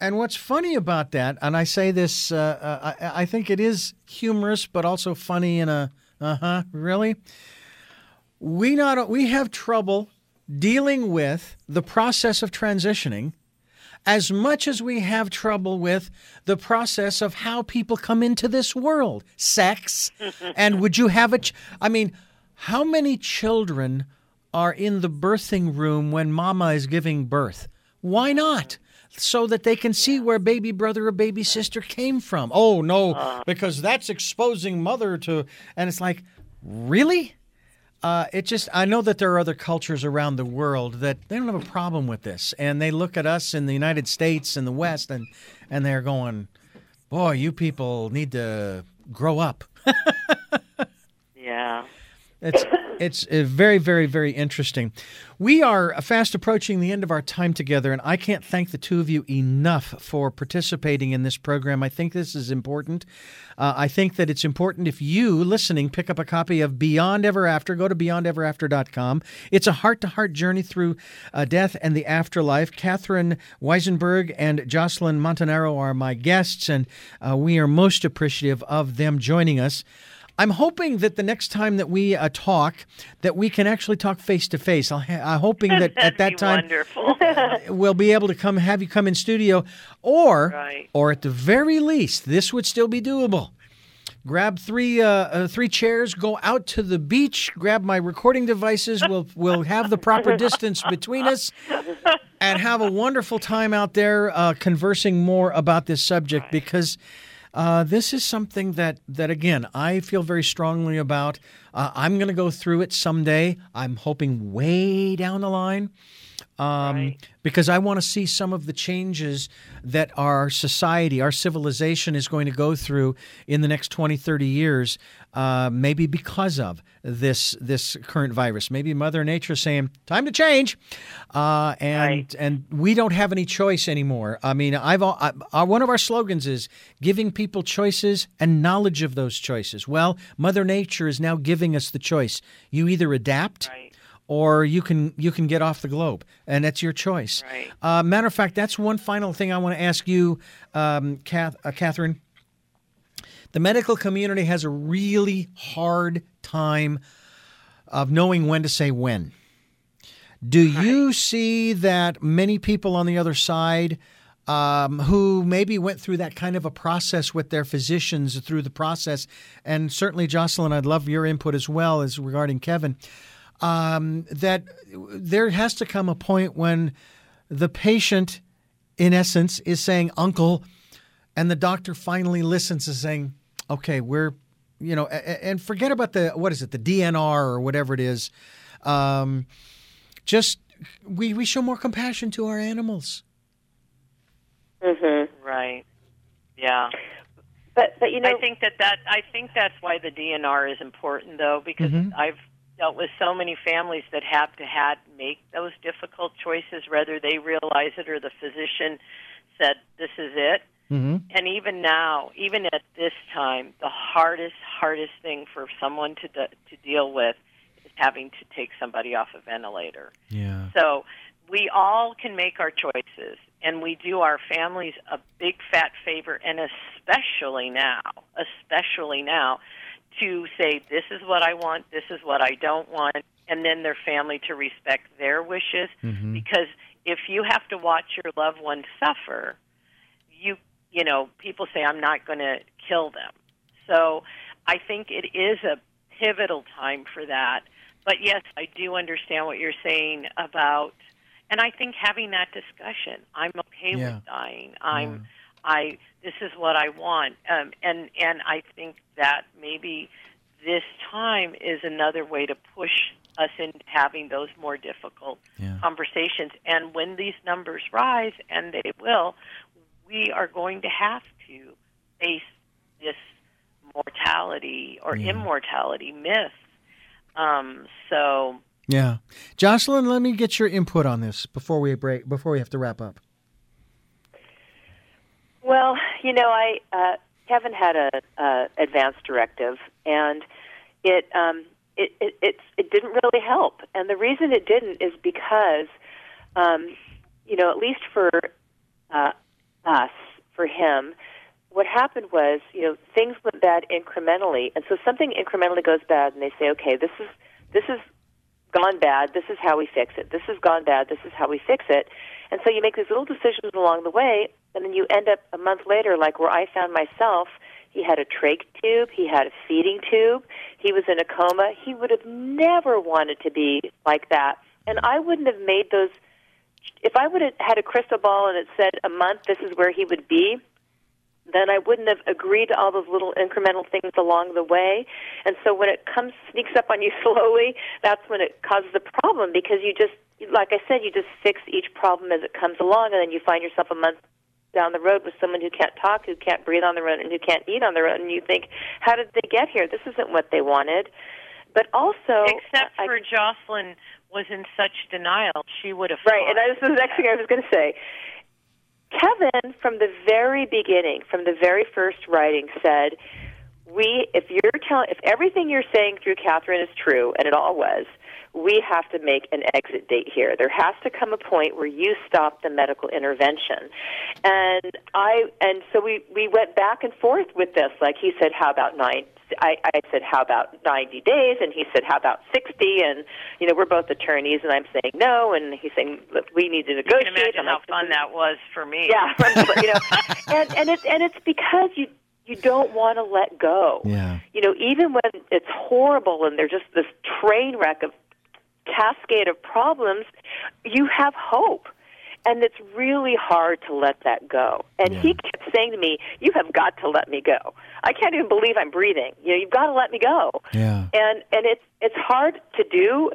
S1: and what's funny about that, and I say this, uh, uh, I, I think it is humorous, but also funny in a uh huh, really. We not we have trouble dealing with the process of transitioning as much as we have trouble with the process of how people come into this world, sex, and would you have a? Ch- I mean, how many children are in the birthing room when mama is giving birth? Why not? So that they can see where baby brother or baby sister came from. Oh no, uh. because that's exposing mother to, and it's like, really? Uh, it just I know that there are other cultures around the world that they don't have a problem with this, and they look at us in the United States and the West, and and they're going, "Boy, you people need to grow up."
S2: yeah,
S1: It's It's uh, very, very, very interesting. We are fast approaching the end of our time together, and I can't thank the two of you enough for participating in this program. I think this is important. Uh, I think that it's important if you, listening, pick up a copy of Beyond Ever After. Go to beyondeverafter.com. It's a heart to heart journey through uh, death and the afterlife. Catherine Weisenberg and Jocelyn Montanaro are my guests, and uh, we are most appreciative of them joining us. I'm hoping that the next time that we uh, talk, that we can actually talk face to face. I'm hoping that at that time we'll be able to come have you come in studio, or
S2: right.
S1: or at the very least, this would still be doable. Grab three uh, uh, three chairs, go out to the beach, grab my recording devices. We'll we'll have the proper distance between us, and have a wonderful time out there uh, conversing more about this subject
S2: right.
S1: because uh, this is something that, that, again, I feel very strongly about. Uh, I'm going to go through it someday. I'm hoping way down the line. Um,
S2: right.
S1: Because I want to see some of the changes that our society, our civilization is going to go through in the next 20, 30 years, uh, maybe because of this this current virus. Maybe Mother Nature is saying, time to change. Uh, and,
S2: right.
S1: and we don't have any choice anymore. I mean, I've I, I, one of our slogans is giving people choices and knowledge of those choices. Well, Mother Nature is now giving us the choice. You either adapt.
S2: Right
S1: or you can you can get off the globe, and that's your choice.
S2: Right.
S1: Uh, matter of fact, that's one final thing I want to ask you, um, Kath, uh, Catherine. The medical community has a really hard time of knowing when to say when. Do you see that many people on the other side um, who maybe went through that kind of a process with their physicians through the process, and certainly Jocelyn, I'd love your input as well as regarding Kevin um, that there has to come a point when the patient, in essence, is saying, Uncle, and the doctor finally listens and saying, Okay, we're, you know, and forget about the, what is it, the DNR or whatever it is. Um, just, we, we show more compassion to our animals.
S3: Mm-hmm.
S2: Right. Yeah.
S3: But, but you know,
S2: I think that that I think that's why the DNR is important, though, because
S1: Mhm.
S2: I've dealt with so many families that have to had make those difficult choices, whether they realize it or the physician said this is it.
S1: Mm-hmm.
S2: And even now, even at this time, the hardest, hardest thing for someone to de- to deal with is having to take somebody off a ventilator.
S1: Yeah.
S2: So we all can make our choices, and we do our families a big fat favor, and especially now, especially now, to say, this is what I want, this is what I don't want, and then their family to respect their wishes.
S1: Mhm.
S2: Because if you have to watch your loved one suffer, you know, people say I'm not going to kill them. So I think it is a pivotal time for that. But yes, I do understand what you're saying about and I think having that discussion, I'm okay
S1: Yeah.
S2: with dying. I'm I this is what I want. Um, and and I think that maybe this time is another way to push us into having those more difficult
S1: Yeah.
S2: conversations. And when these numbers rise, and they will, we are going to have to face this mortality or
S1: Yeah.
S2: immortality myth. Um, so
S1: Yeah. Jocelyn, let me get your input on this before we break before we have to wrap up.
S3: Well, you know, I uh, Kevin had a uh, advanced directive, and it, um, it it it it didn't really help. And the reason it didn't is because, um, you know, at least for uh, us, for him, what happened was, you know, things went bad incrementally, and so something incrementally goes bad, and they say, okay, this is this is gone bad. This is how we fix it. This has gone bad. This is how we fix it. And so you make these little decisions along the way, and then you end up a month later, like where I found myself. He had a trach tube. He had a feeding tube. He was in a coma. He would have never wanted to be like that. And I wouldn't have made those. If I would have had a crystal ball and it said a month, this is where he would be, then I wouldn't have agreed to all those little incremental things along the way. And so when it comes sneaks up on you slowly, that's when it causes a problem because you just like I said, you just fix each problem as it comes along and then you find yourself a month down the road with someone who can't talk, who can't breathe on their own and who can't eat on their own and you think, How did they get here? This isn't what they wanted. But also,
S2: except
S3: I-
S2: for Jocelyn was in such denial, she would have
S3: Right, and that was the next thing I was going to say. Kevin, from the very beginning, from the very first writing, said, "We, if you're telling, if everything you're saying through Catherine is true, and it all was, we have to make an exit date here. There has to come a point where you stop the medical intervention." And I, and so we we went back and forth with this. Like he said, "How about nine? I, I said, "How about ninety days?" And he said, "How about 60? And you know, we're both attorneys, and I'm saying no, and he's saying we need to
S2: You
S3: negotiate.
S2: can imagine
S3: and
S2: how
S3: I
S2: fun that was for me.
S3: Yeah, you know, and and it's and it's because you you don't want to let go.
S1: Yeah.
S3: You know, even when it's horrible and there's just this train wreck of cascade of problems, you have hope. And it's really hard to let that go. And
S1: Yeah.
S3: he kept saying to me, "You have got to let me go. I can't even believe I'm breathing. You know, you've got to let me go."
S1: Yeah.
S3: And and it's it's hard to do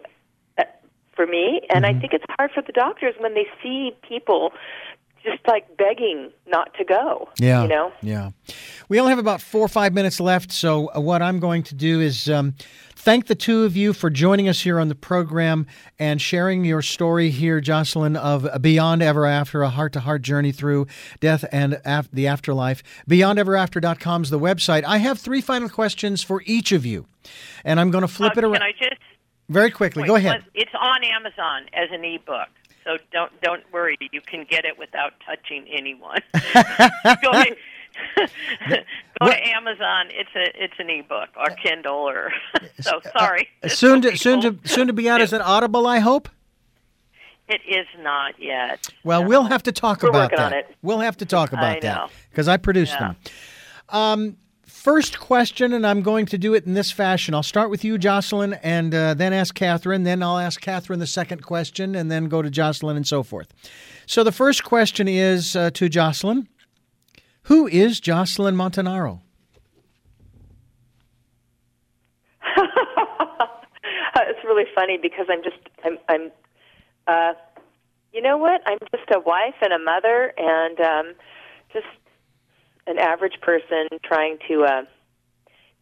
S3: uh, for me, and
S1: Mm-hmm.
S3: I think it's hard for the doctors when they see people just like begging not to go.
S1: Yeah.
S3: You know.
S1: Yeah. We only have about four or five minutes left. So, uh, what I'm going to do is um, thank the two of you for joining us here on the program and sharing your story here, Jocelyn, of Beyond Ever After, a heart to heart journey through death and af- the afterlife. BeyondEverAfter.com is the website. I have three final questions for each of you, and I'm going to flip
S2: Uh,
S1: it around
S2: Can I just
S1: very quickly.
S2: wait,
S1: Go ahead.
S2: It's on Amazon as an ebook, so don't don't worry. You can get it without touching anyone. go to, go to Amazon. It's a it's an ebook or uh, Kindle or so. Uh, sorry.
S1: Uh, soon to, soon to, soon to be out as an Audible, I hope.
S2: It is not yet.
S1: Well,
S2: No.
S1: we'll have to talk
S3: We're
S1: about that. We'll have to talk about that because I produced
S2: Yeah.
S1: them. Um, first question, and I'm going to do it in this fashion. I'll start with you, Jocelyn, and uh, then ask Catherine. Then I'll ask Catherine the second question, and then go to Jocelyn and so forth. So the first question is uh, to Jocelyn Who is Jocelyn Montanaro?
S3: it's really funny because I'm just I'm I'm uh you know what? I'm just a wife and a mother and um just an average person trying to uh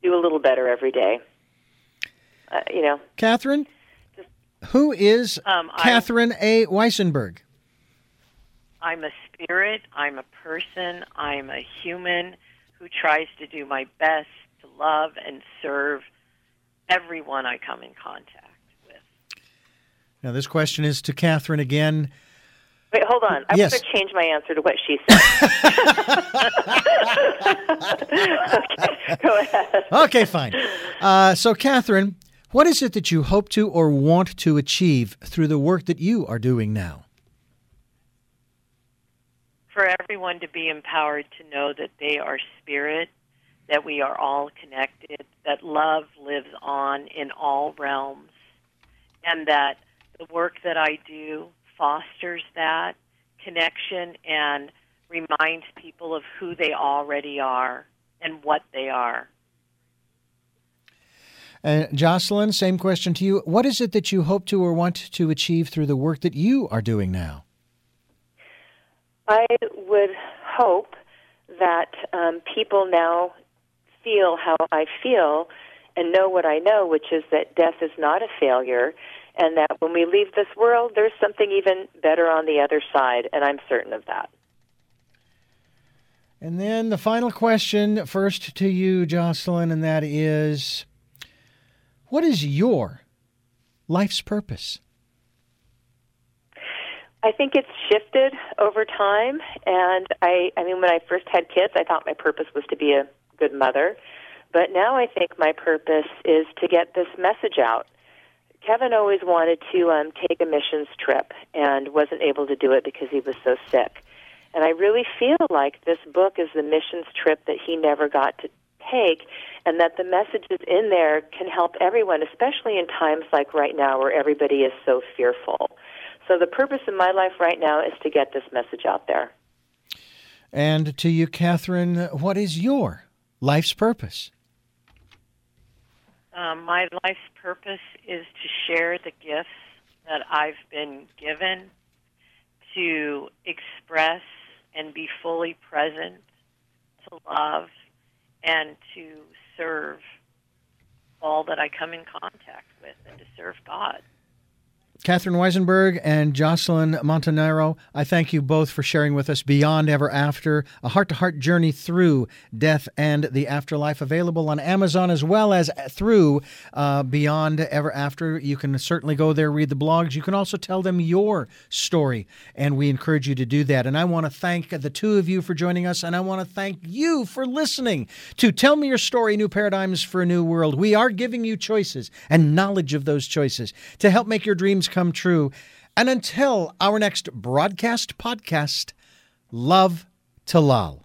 S3: do a little better every day. Uh, you know,
S1: Catherine? Who is
S2: Um, I-
S1: Catherine A. Weisenberg?
S2: I'm a spirit. I'm a person. I'm a human who tries to do my best to love and serve everyone I come in contact with.
S1: Now, this question is to Catherine again.
S3: Wait, hold on. I
S1: Yes.
S3: want to change my answer to what she said. okay, go ahead.
S1: Okay, fine. Uh, so, Catherine, what is it that you hope to or want to achieve through the work that you are doing now?
S2: For everyone to be empowered to know that they are spirit, that we are all connected, that love lives on in all realms, and that the work that I do fosters that connection and reminds people of who they already are and what they are.
S1: Uh, Jocelyn, same question to you. What is it that you hope to or want to achieve through the work that you are doing now?
S3: I would hope that um, people now feel how I feel and know what I know, which is that death is not a failure, and that when we leave this world, there's something even better on the other side, and I'm certain of that.
S1: And then the final question, first to you, Jocelyn, and that is what is your life's purpose?
S3: I think it's shifted over time, and I, I mean, when I first had kids, I thought my purpose was to be a good mother, but now I think my purpose is to get this message out. Kevin always wanted to um, take a missions trip and wasn't able to do it because he was so sick. And I really feel like this book is the missions trip that he never got to take, and that the messages in there can help everyone, especially in times like right now where everybody is so fearful. So the purpose of my life right now is to get this message out there.
S1: And to you, Catherine, what is your life's purpose?
S2: Um, my life's purpose is to share the gifts that I've been given, to express and be fully present, to love, and to serve all that I come in contact with and to serve God.
S1: Catherine Weisenberg and Jocelyn Montanaro, I thank you both for sharing with us Beyond Ever After, a heart to heart journey through death and the afterlife, available on Amazon as well as through uh, Beyond Ever After. You can certainly go there, read the blogs. You can also tell them your story, and we encourage you to do that. And I want to thank the two of you for joining us, and I want to thank you for listening to Tell Me Your Story New Paradigms for a New World. We are giving you choices and knowledge of those choices to help make your dreams come true. And until our next broadcast podcast, love to Lal.